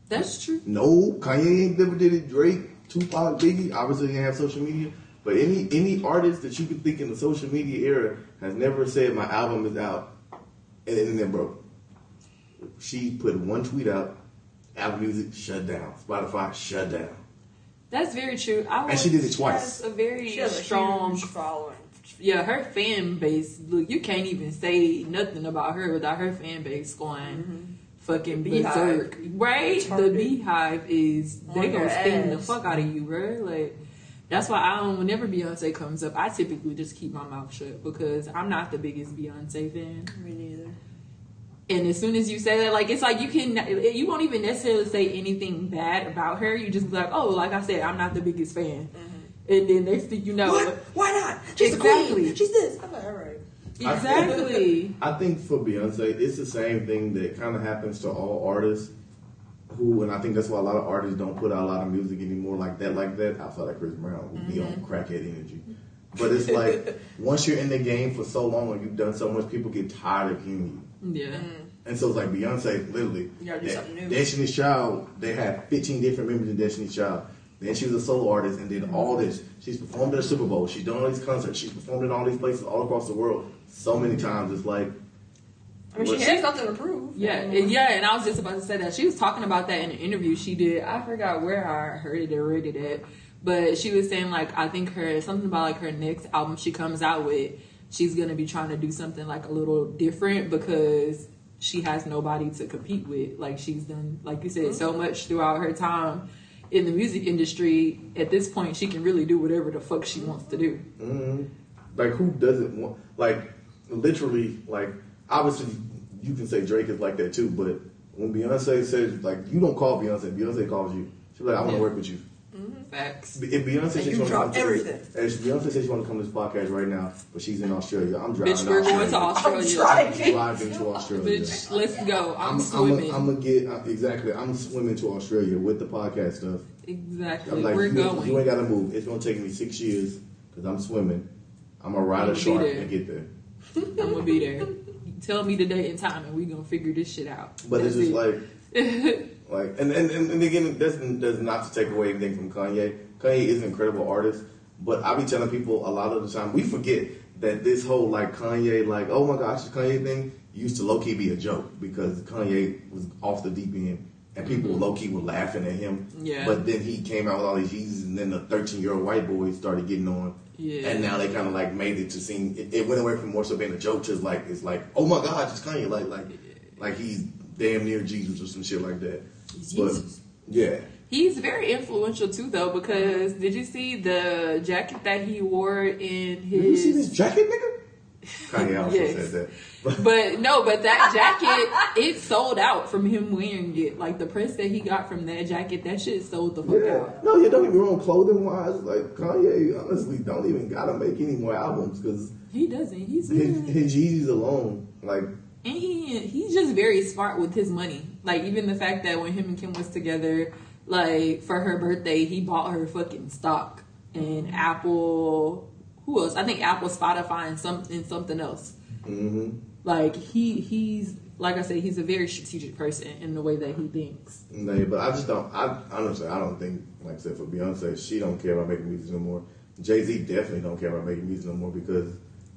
That's true. No, Kanye ain't never did it. Drake, Tupac, Biggie, obviously didn't have social media. But any any artist that you could think in the social media era has never said my album is out, and the internet broke. She put one tweet out, Apple Music shut down, Spotify shut down. That's very true. I And she did it twice. has a very She has a strong huge following. yeah, her fan base. Look, you can't even say nothing about her without her fan base going mm-hmm. fucking Beyhive. berserk, right? It's The Beyhive is On they gonna your sting the fuck out of you, bro. Like that's why I don't. Whenever Beyonce comes up, I typically just keep my mouth shut because I'm not the biggest Beyonce fan. Me neither. And as soon as you say that, like it's like you can, you won't even necessarily say anything bad about her. You just be like, oh, like I said, I'm not the biggest fan. Mm-hmm. And then next thing you know, What? Why not? She's the Exactly. queen. She's this. I'm like, all right. Exactly. I think for Beyonce, it's the same thing that kind of happens to all artists. Who and I think that's why a lot of artists don't put out a lot of music anymore like that, like that. Outside of Chris Brown, who be on mm-hmm. crackhead energy. But it's like once you're in the game for so long, and you've done so much, people get tired of hearing you. yeah. Mm. And so it's like Beyonce, literally. You gotta do that- something new. Destiny's Child, they had 15 different members in Destiny's Child. Then she was a solo artist and did all this. She's performed at a Super Bowl. She's done all these concerts. She's performed in all these places all across the world so many times. It's like, I mean, she has something to prove. Yeah, and, yeah, and I was just about to say that she was talking about that in an interview she did. I forgot where I heard it or read it at, but she was saying like I think her something about like her next album she comes out with, she's gonna be trying to do something like a little different because she has nobody to compete with. Like she's done, like you said, so much throughout her time in the music industry. At this point, she can really do whatever the fuck she wants to do. mm, like who doesn't want, like, literally, like, obviously, you can say Drake is like that too, but when Beyonce says, like, you don't call Beyonce, Beyonce calls you. She's like, I want to Yeah. work with you. Facts. If Beyonce says she you want to come drop to. This, if Beyonce says she want to come to this podcast right now, but she's in Australia. I'm driving. Bitch, we're going to Australia. Australia. I'm trying. driving to Australia. Bitch, let's go. I'm, I'm, swimming. I'm, gonna get uh, exactly. I'm swimming to Australia with the podcast stuff. exactly. I'm like, We're you, going. you ain't gotta move. It's gonna take me six years because I'm swimming. I'm gonna ride a You'll shark there. and get there. I'm gonna be there. Tell me the date and time, and we gonna figure this shit out. But it's That's just it. like, like, and and, and, and again, that's does not to take away anything from Kanye. Kanye is an incredible artist, but I be telling people a lot of the time we forget that this whole like Kanye, like, oh my gosh, Kanye thing used to low key be a joke because Kanye was off the deep end. And people low key were laughing at him. Mm-hmm. Yeah. But then he came out with all these Yeezys, and then the 13 year old white boy started getting on. Yeah. And now they kind of like made it to seem it, it went away from more so being a joke to like it's like oh my god it's Kanye like like like he's damn near Jesus or some shit like that. He's but yeah, He's very influential too, though, because did you see the jacket that he wore in did you see this his? jacket, nigga? Kanye also Yes. said that. But no, but that jacket it sold out from him wearing it. Like the press that he got from that jacket, that shit sold the fuck yeah, out. no, yeah, don't get me wrong. Clothing wise, like Kanye, honestly, don't even gotta make any more albums because He doesn't. He's his, his Yeezys alone, like And he he's just very smart with his money. Like even the fact that when him and Kim was together, like for her birthday, he bought her fucking stock and Apple. Who else? I think Apple, Spotify, and some and something else. hmm Like he he's like I said, he's a very strategic person in the way that he thinks. Nah, but I just don't. I honestly, I don't think, like I said, for Beyonce, she don't care about making music no more. Jay Z definitely don't care about making music no more because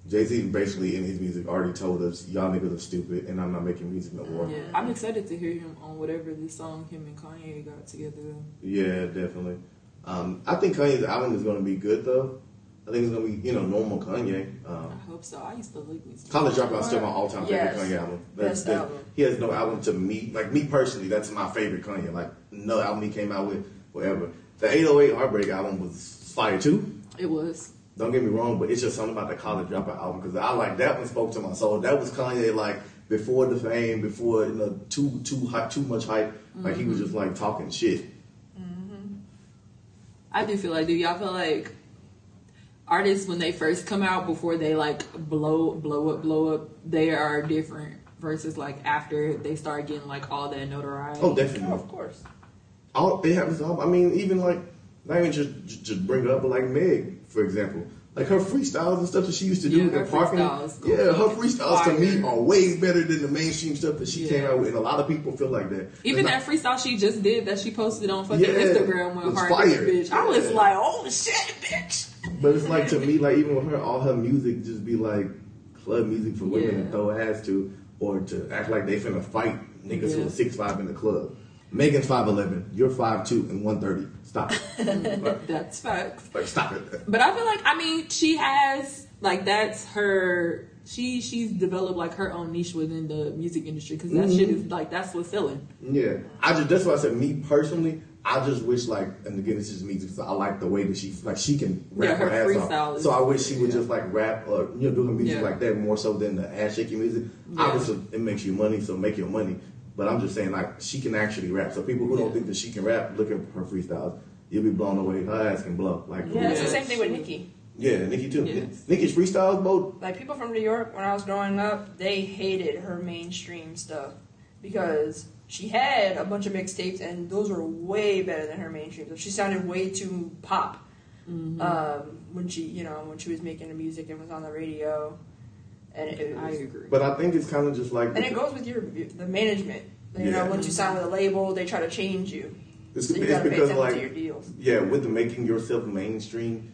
Jay Z basically in his music already told us, "Y'all niggas are stupid, and I'm not making music no more." Yeah, I'm excited to hear him on whatever the song him and Kanye got together. Yeah, definitely. Um, I think Kanye's album is going to be good though. I think it's going to be, you know, normal Kanye. I Um, hope so. I used to like music. College Dropout is still my all-time Yes. favorite Kanye album. Best that- album. He has no album to me, like me personally, that's my favorite Kanye. Like no album he came out with, whatever. The 808 Heartbreak album was fire too. It was. Don't get me wrong, but it's just something about the College Dropout album because I like that one spoke to my soul. That was Kanye like before the fame, before you know too too hot, too much hype. Like he was just like talking shit. I do feel like, do y'all feel like artists when they first come out before they like blow blow up blow up, they are different versus like after they start getting like all that notoriety. Oh, definitely. Oh, of course. all it happens. All, I mean, even like not even just just- just bring it up, but like Meg, for example, like her freestyles and stuff that she used to do Yeah, her the parking. Yeah, her freestyles to me are way better than the mainstream stuff that she Yeah. came out with, and a lot of people feel like that. Even It's that freestyle she just did that she posted on fucking Yeah, Instagram it with hard fire. bitch. I was like, oh shit, bitch. but it's like to me, like even with her, all her music just be like club music for women to throw ass to, or to act like they finna fight niggas who are six five in the club. Megan's five eleven, you're five two and one thirty. Stop it. like, That's facts. like, stop it. But I feel like I mean she has like that's her. She she's developed like her own niche within the music industry because that shit is mm-hmm. like that's what's selling. Yeah, I just that's why I said me personally. I just wish like, and again, this is me. Just I like the way that she like she can rap Yeah, her her, ass off. So I wish she would yeah. just like rap or you know do her music Yeah. like that more so than the ass shaking music. Obviously, it makes you money, so make your money. But I'm just saying like she can actually rap. So people who don't think that she can rap, look at her freestyles. You'll be blown away. Her ass can blow. Like Yeah, it's the same thing with Nicki. Yeah, Nicki too. Yes. Nicki's freestyles both. Like people from New York, when I was growing up, they hated her mainstream stuff because she had a bunch of mixtapes, and those were way better than her mainstream stuff. She sounded way too pop um, when she, you know, when she was making the music and was on the radio. And it, I was, agree. But I think it's kind of just like and it goes with your the management. You Yeah. know, once you sign with a label, they try to change you. it's, So you it's gotta pay because like your deals. yeah, with the making yourself mainstream,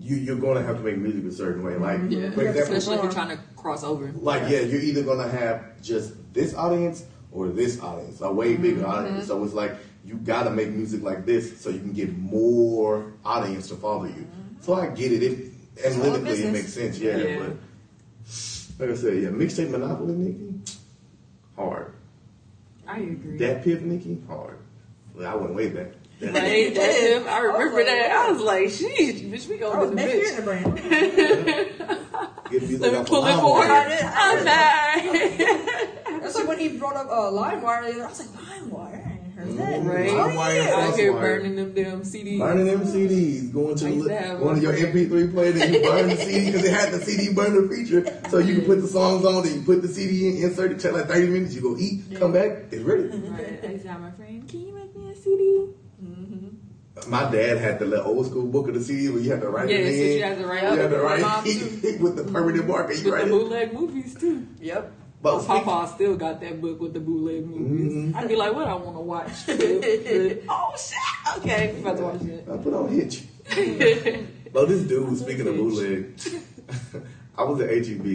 you you're gonna have to make music a certain way. Like Yeah, for example, especially if you're trying to cross over. like yeah, you're either gonna have just this audience or this audience, a way bigger Mm-hmm. audience. So it's like you gotta make music like this so you can get more audience to follow you. So I get it. It all analytically it makes sense. Yeah, Yeah. but like I said, yeah, mixtape monopoly, Nicki, hard. I agree. That Piff, Nicki, hard. Well, I went way back. That- Right, that's. I remember like, that. I was like, "Sheesh, bitch, we I gonna the making bitch." in the brand. Get music Let me off pull it forward. I'm mad. That's like when he brought up uh, LimeWire. I was like, LimeWire? I ain't heard that. Right. LimeWire, Out here burning them damn CDs. Burning them CDs, going to the, to have one of your. MP3 players, and you burn the CD because it had the CD burner feature, so you can put the songs on, then you put the CD in, insert it, check like 30 minutes, you go eat, come back, it's ready. Right. I used to have my friend, "Can you make me a CD?" Mm-hmm. My dad had the little old school book of the CD where you had to write Yeah, it so in. you had to write You it. had to write My it with the permanent marker. You With write the it. bootleg movies too. Yep. But My Papa still got that book with the bootleg movies. Mhm. I'd be like, "What I want to watch?" oh shit! Okay, we about to watch it. I put on Hitch. But this dude, speaking of bootleg, I was at HEB.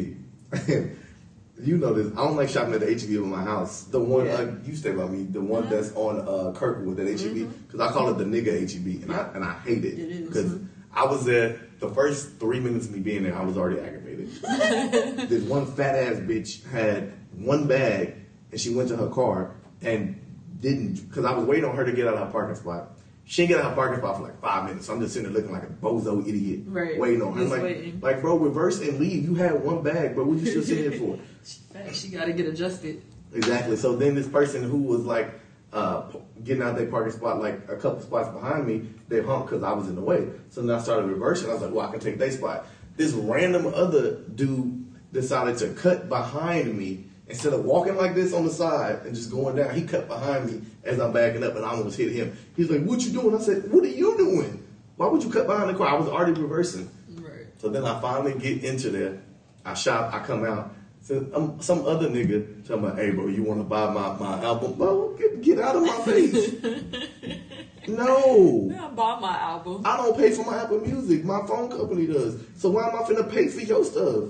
you know this. I don't like shopping at the HEB in my house. The one Yeah. uh, you stay by me, the one that's on uh, Kirkwood at HEB, because I call it the nigga HEB, and I and I hate it It is. because I was there. The first three minutes of me being there, I was already aggravated. This one fat ass bitch had one bag, and she went to her car and didn't because I was waiting on her to get out of her parking spot. She didn't get out of her parking spot for like five minutes. So I'm just sitting there looking like a bozo idiot, Right. waiting on her. Just like, waiting. like, bro, reverse and leave. You had one bag, bro. What you still sitting here for? She got to get adjusted. Exactly. So then this person who was like uh, getting out their parking spot, like a couple spots behind me, they humped because I was in the way. So then I started reversing. I was like, well, I can take their spot. This random other dude decided to cut behind me instead of walking like this on the side and just going down. He cut behind me as I'm backing up and I almost hit him. He's like, what you doing? I said, what are you doing? Why would you cut behind the car? I was already reversing. Right. So then I finally get into there. I shop. I come out. So um, some other nigga tell me, "Hey, bro, you want to buy my, my album? Bro, get, get out of my face! no, I bought my album. I don't pay for my Apple Music. My phone company does. So why am I finna pay for your stuff?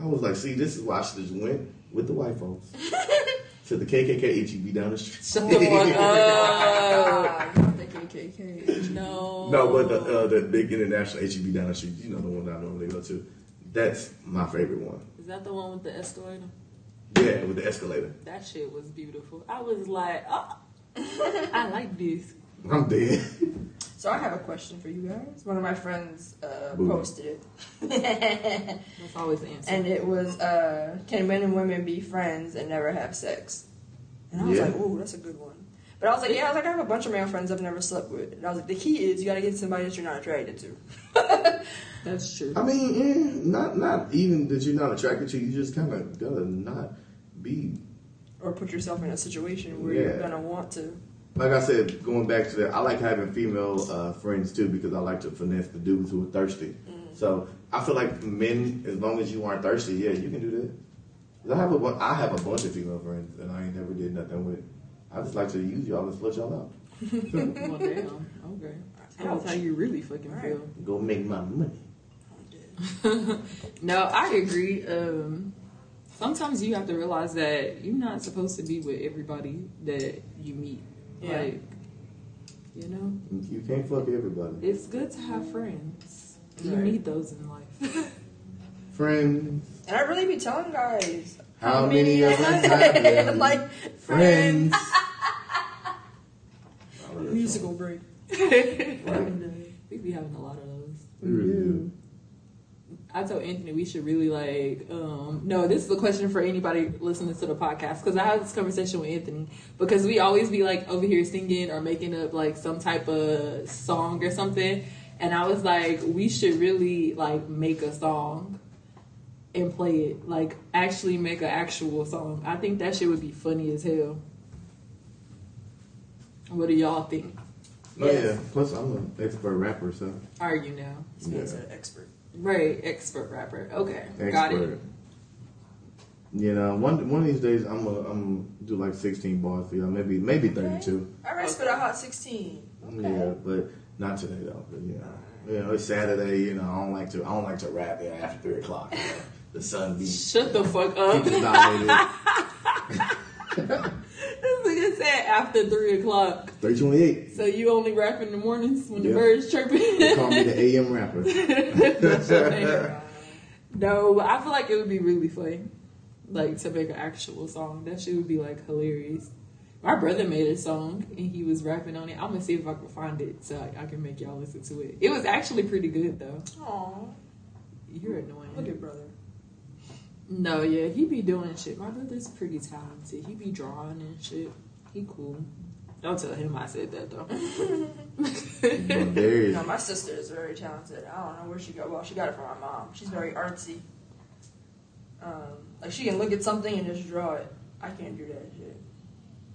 I was like, see, this is why I should just went with the white folks to the KKK HEB down the street. Shut the fuck up. Not the KKK. No. No, but the uh, the big international HEB down the street, you know the one that I normally go to. That's my favorite one. Is that the one with the escalator? Yeah, with the escalator. That shit was beautiful. I was like, oh, I like this. I'm dead. So I have a question for you guys. One of my friends uh, posted it, That's always the answer. and it was, uh, "Can men and women be friends and never have sex?" And I was Yeah. like, "Ooh, that's a good one." But I was like, "Yeah, I was like, I have a bunch of male friends I've never slept with." And I was like, "The key is you got to get somebody that you're not attracted to." That's true. I mean, eh, not not even that you're not attracted to. You just kind of gotta not be or put yourself in a situation where Yeah. you're gonna want to. Like I said. Going back to that, I like having female uh, friends too because I like to finesse the dudes who are thirsty. So I feel like men, as long as you aren't thirsty, yeah, you can do that. I have a bu- I have a bunch of female friends and I ain't never did nothing with. it. I just like to use y'all and slut y'all out. well, damn. Okay. Tell us how you really fucking Right. feel. Go make my money. No, I agree. Um, sometimes you have to realize that you're not supposed to be with everybody that you meet. Yeah. Like, you know, You can't fuck everybody. it's good to have friends. You Right. need those in life. Friends. And I really be telling guys How many of us have them? like Friends. musical break. we be having a lot of those. We really do. I told Anthony we should really like. um No, this is a question for anybody listening to the podcast because I had this conversation with Anthony because we always be like over here singing or making up like some type of song or something, and I was like, we should really like make a song and play it. Like actually make an actual song. I think that shit would be funny as hell. What do y'all think? Oh yeah. Plus, I'm an expert rapper, so Are you now? This man's Yeah. an expert. Right, expert rapper. Okay, got it. You know, one one of these days I'm gonna I'm gonna do like 16 bars for y'all, maybe maybe 32. I already spit a hot 16. Okay. Yeah, but not today though. But you know, you know, it's Saturday. You know, I don't like to I don't like to rap you know, after three o'clock. You know, the sun be Shut the fuck up. keeps dominated. this nigga said after three o'clock. 328. So you only rap in the mornings when the birds chirping? They call me the AM rapper. no, I feel like it would be really funny, like to make an actual song. That shit would be like hilarious. My brother made a song and he was rapping on it. I'm gonna see if I can find it so I, I can make y'all listen to it. It was actually pretty good though. Aw. You're annoying. Look at brother. No, yeah, he be doing shit. My brother's pretty talented. He be drawing and shit. He cool. Don't tell him I said that though. But No, my sister is very talented. I don't know where she got. Well, she got it from my mom. She's very artsy. Um, like she can look at something and just draw it. I can't do that shit.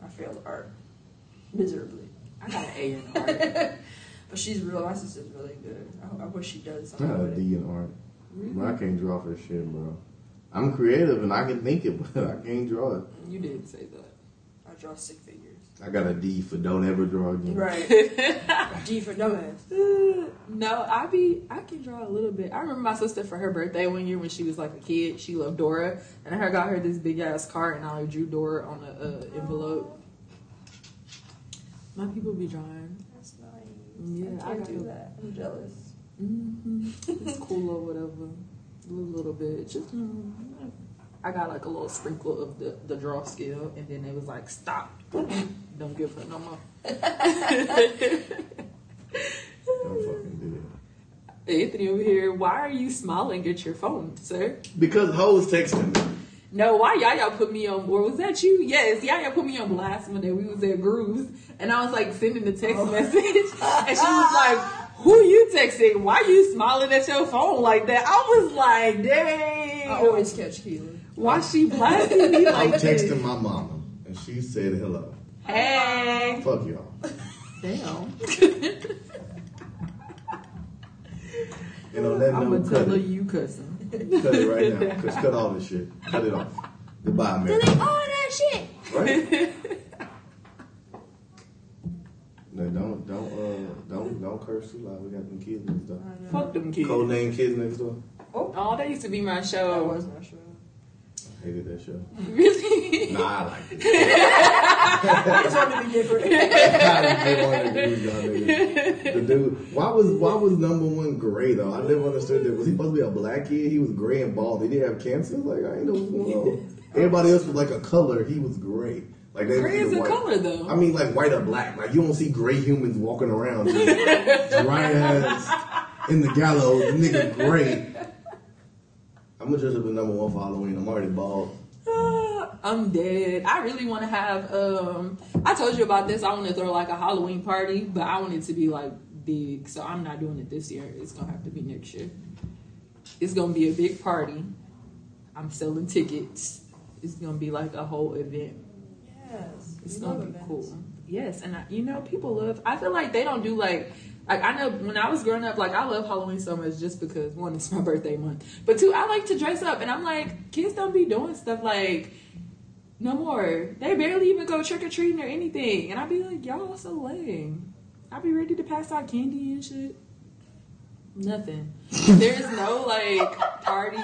I failed art miserably. I got an A in art. But she's real. My sister's really good. I, I wish she does something. I something got a with it. D in art. But I can't draw for shit, bro. I'm creative and I can think it, but I can't draw it. You didn't say that. I draw stick figures. I got a D for don't ever draw again. Right. D for dumbass. no, I be I can draw a little bit. I remember my sister for her birthday one year when she was like a kid. She loved Dora, and I got her this big ass card, and I drew Dora on the uh, envelope. My people be drawing. That's nice. Yeah, I I can't got do it. that. I'm jealous. hmm It's cool or whatever. A little, little bit. Just mm, I got like a little sprinkle of the the draw skill, and then it was like stop. Don't give her no more. Don't fucking do it. Anthony over here, why are you smiling at your phone, sir? Because hoes texting me. No, why y'all put me on, or was that you? Yes, y'all put me on blast one day. We was at Grooves, and I was like sending the text oh. message, and she was like, "Who you texting? Why you smiling at your phone like that?" I was like, "Dang, I always catch Keelan. Why she blasting me like I'm like this?" texting my mama and she said hello. Hey, Fuck y'all. damn. And on that I'm note, gonna tell cut her it. you cussing. Cut it right now. Just cut all this shit. Cut it off. Goodbye, America. all that shit. Right? No, don't don't uh don't don't curse too loud. We got them kids next door. Fuck them kids. Code name kids next door. Oh, oh that used to be my show. That was my show. I hated that show. Really? Nah, I liked it. I told me to be different. They wanted to do y'all. The dude, why was why was number one gray though? I never understood that. Was he supposed to be a black kid? He was gray and bald. He Did he have cancer? Like I ain't know what's going on. Everybody else was like a color. He was gray. Like they Gray was is a white. color, though. I mean, like white or black. Like you don't see gray humans walking around, just dry ass in the gallows. Nigga gray. I'm gonna dress up as number one for Halloween. I'm already bald. I'm dead. I really want to have. um I told you about this. I want to throw like a Halloween party, but I want it to be like big. So I'm not doing it this year. It's gonna have to be next year. It's gonna be a big party. I'm selling tickets. It's gonna be like a whole event. Yes. It's gonna be events. cool. Yes, and I, you know, people love. I feel like they don't do like. Like I know when I was growing up, like I love Halloween so much just because one, it's my birthday month, but two, I like to dress up, and I'm like, kids don't be doing stuff like no more. They barely even go trick or treating or anything, and I'd be like, y'all so lame. I'd be ready to pass out candy and shit. Nothing. There's no like parties.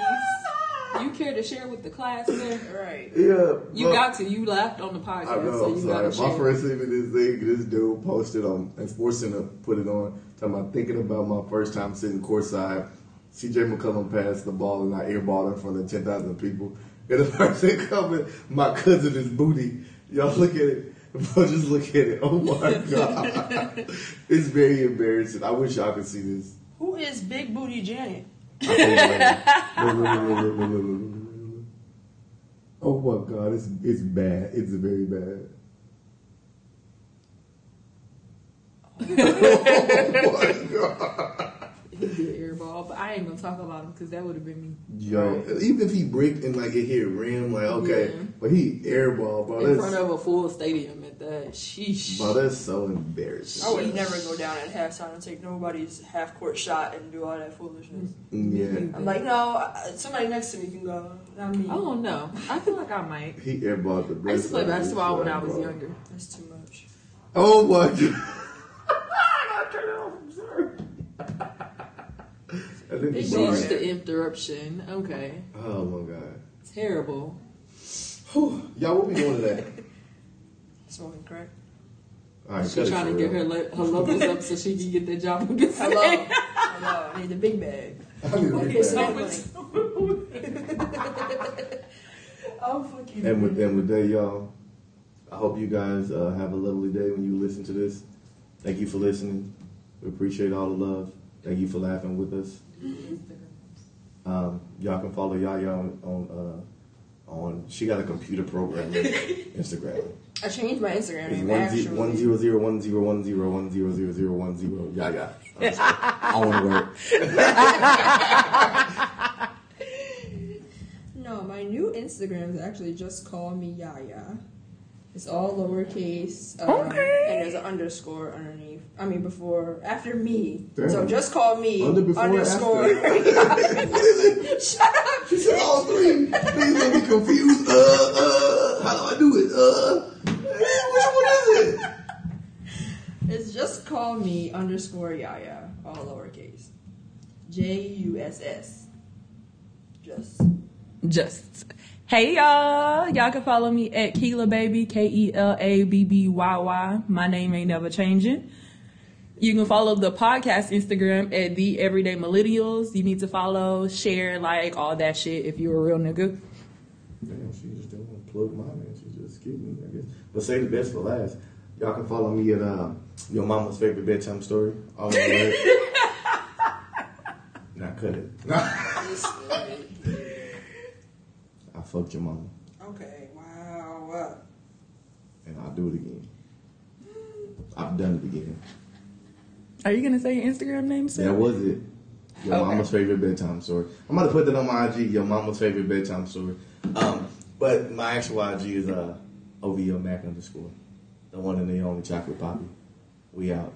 You care to share with the class there? Right. Yeah, You got to. You laughed on the podcast, I know. so I'm you sorry. got to share. My friend sent me this thing. This dude posted on and forcing to put it on. Talking about thinking about my first time sitting courtside. CJ McCollum passed the ball and I airballed in front of ten thousand people. And the person coming, my cousin is booty. Y'all look at it. Bro, just look at it. Oh my god, it's very embarrassing. I wish y'all could see this. Who is Big Booty Janet? oh my God, it's it's bad. It's very bad. oh my God. I ain't gonna talk about him because that would have been me. Yo, even if he bricked and like it hit rim, like okay, Yeah. but he airball, bro. In That's, front of a full stadium at that. Sheesh. bro, that's so embarrassing. I would never go down at halftime and take nobody's half court shot and do all that foolishness. Yeah, I'm like, no, somebody next to me can go, not me. I don't know. I feel like I might. he airballed the. I used to play basketball when I was bro. younger. That's too much. Oh my god! I turn it off. I'm sorry. I think It's the Sorry. Sheesh, bar- the interruption. Okay. Oh my god! Terrible. Whew. Y'all, what we doing today? Smoking crack. All right, She cut it trying to for get her le- her levels up so she can get that job with this Hello. Hello. I need the big bag. I need a big Okay, bag. so I'm fucking. And with and with that, y'all, I hope you guys uh, have a lovely day when you listen to this. Thank you for listening. We appreciate all the love. Thank you for laughing with us. Um, y'all can follow Yaya on on, uh, on she got a computer program Instagram. I changed my Instagram It's name one actually. one zero zero one zero one zero one zero zero zero one zero Yaya. I want to work. No, my new Instagram is actually just call me Yaya. It's all lowercase. Um, Okay. And there's an underscore underneath. I mean, before, after me. Damn. So just call me Under, before, underscore. Shut up. She said all three. Please don't be confused. Uh, uh, how do I do it? Uh, which one is it? It's just call me underscore Yaya, all lowercase. J U S S. Just. Just. Hey y'all. Y'all can follow me at Keela Baby, K E L A B B Y Y. My name ain't never changing. You can follow the podcast Instagram at the Everyday Millennials. You need to follow, share, like all that shit if you're a real nigga. Damn, she just didn't want to plug mine in. She just skipped me, I guess. But say the best for last. Y'all can follow me at uh, Your Mama's Favorite Bedtime Story. All one word. Nah, cut it. I fucked your mama, Okay, wow. and I'll do it again. I've done it again. Are you gonna say your Instagram name soon? That was it. Your Okay. mama's favorite bedtime story. I'm gonna put that on my IG. Your mama's favorite bedtime story. Um, but my actual IG is uh OVO Mac underscore, the one and the only chocolate poppy. We out.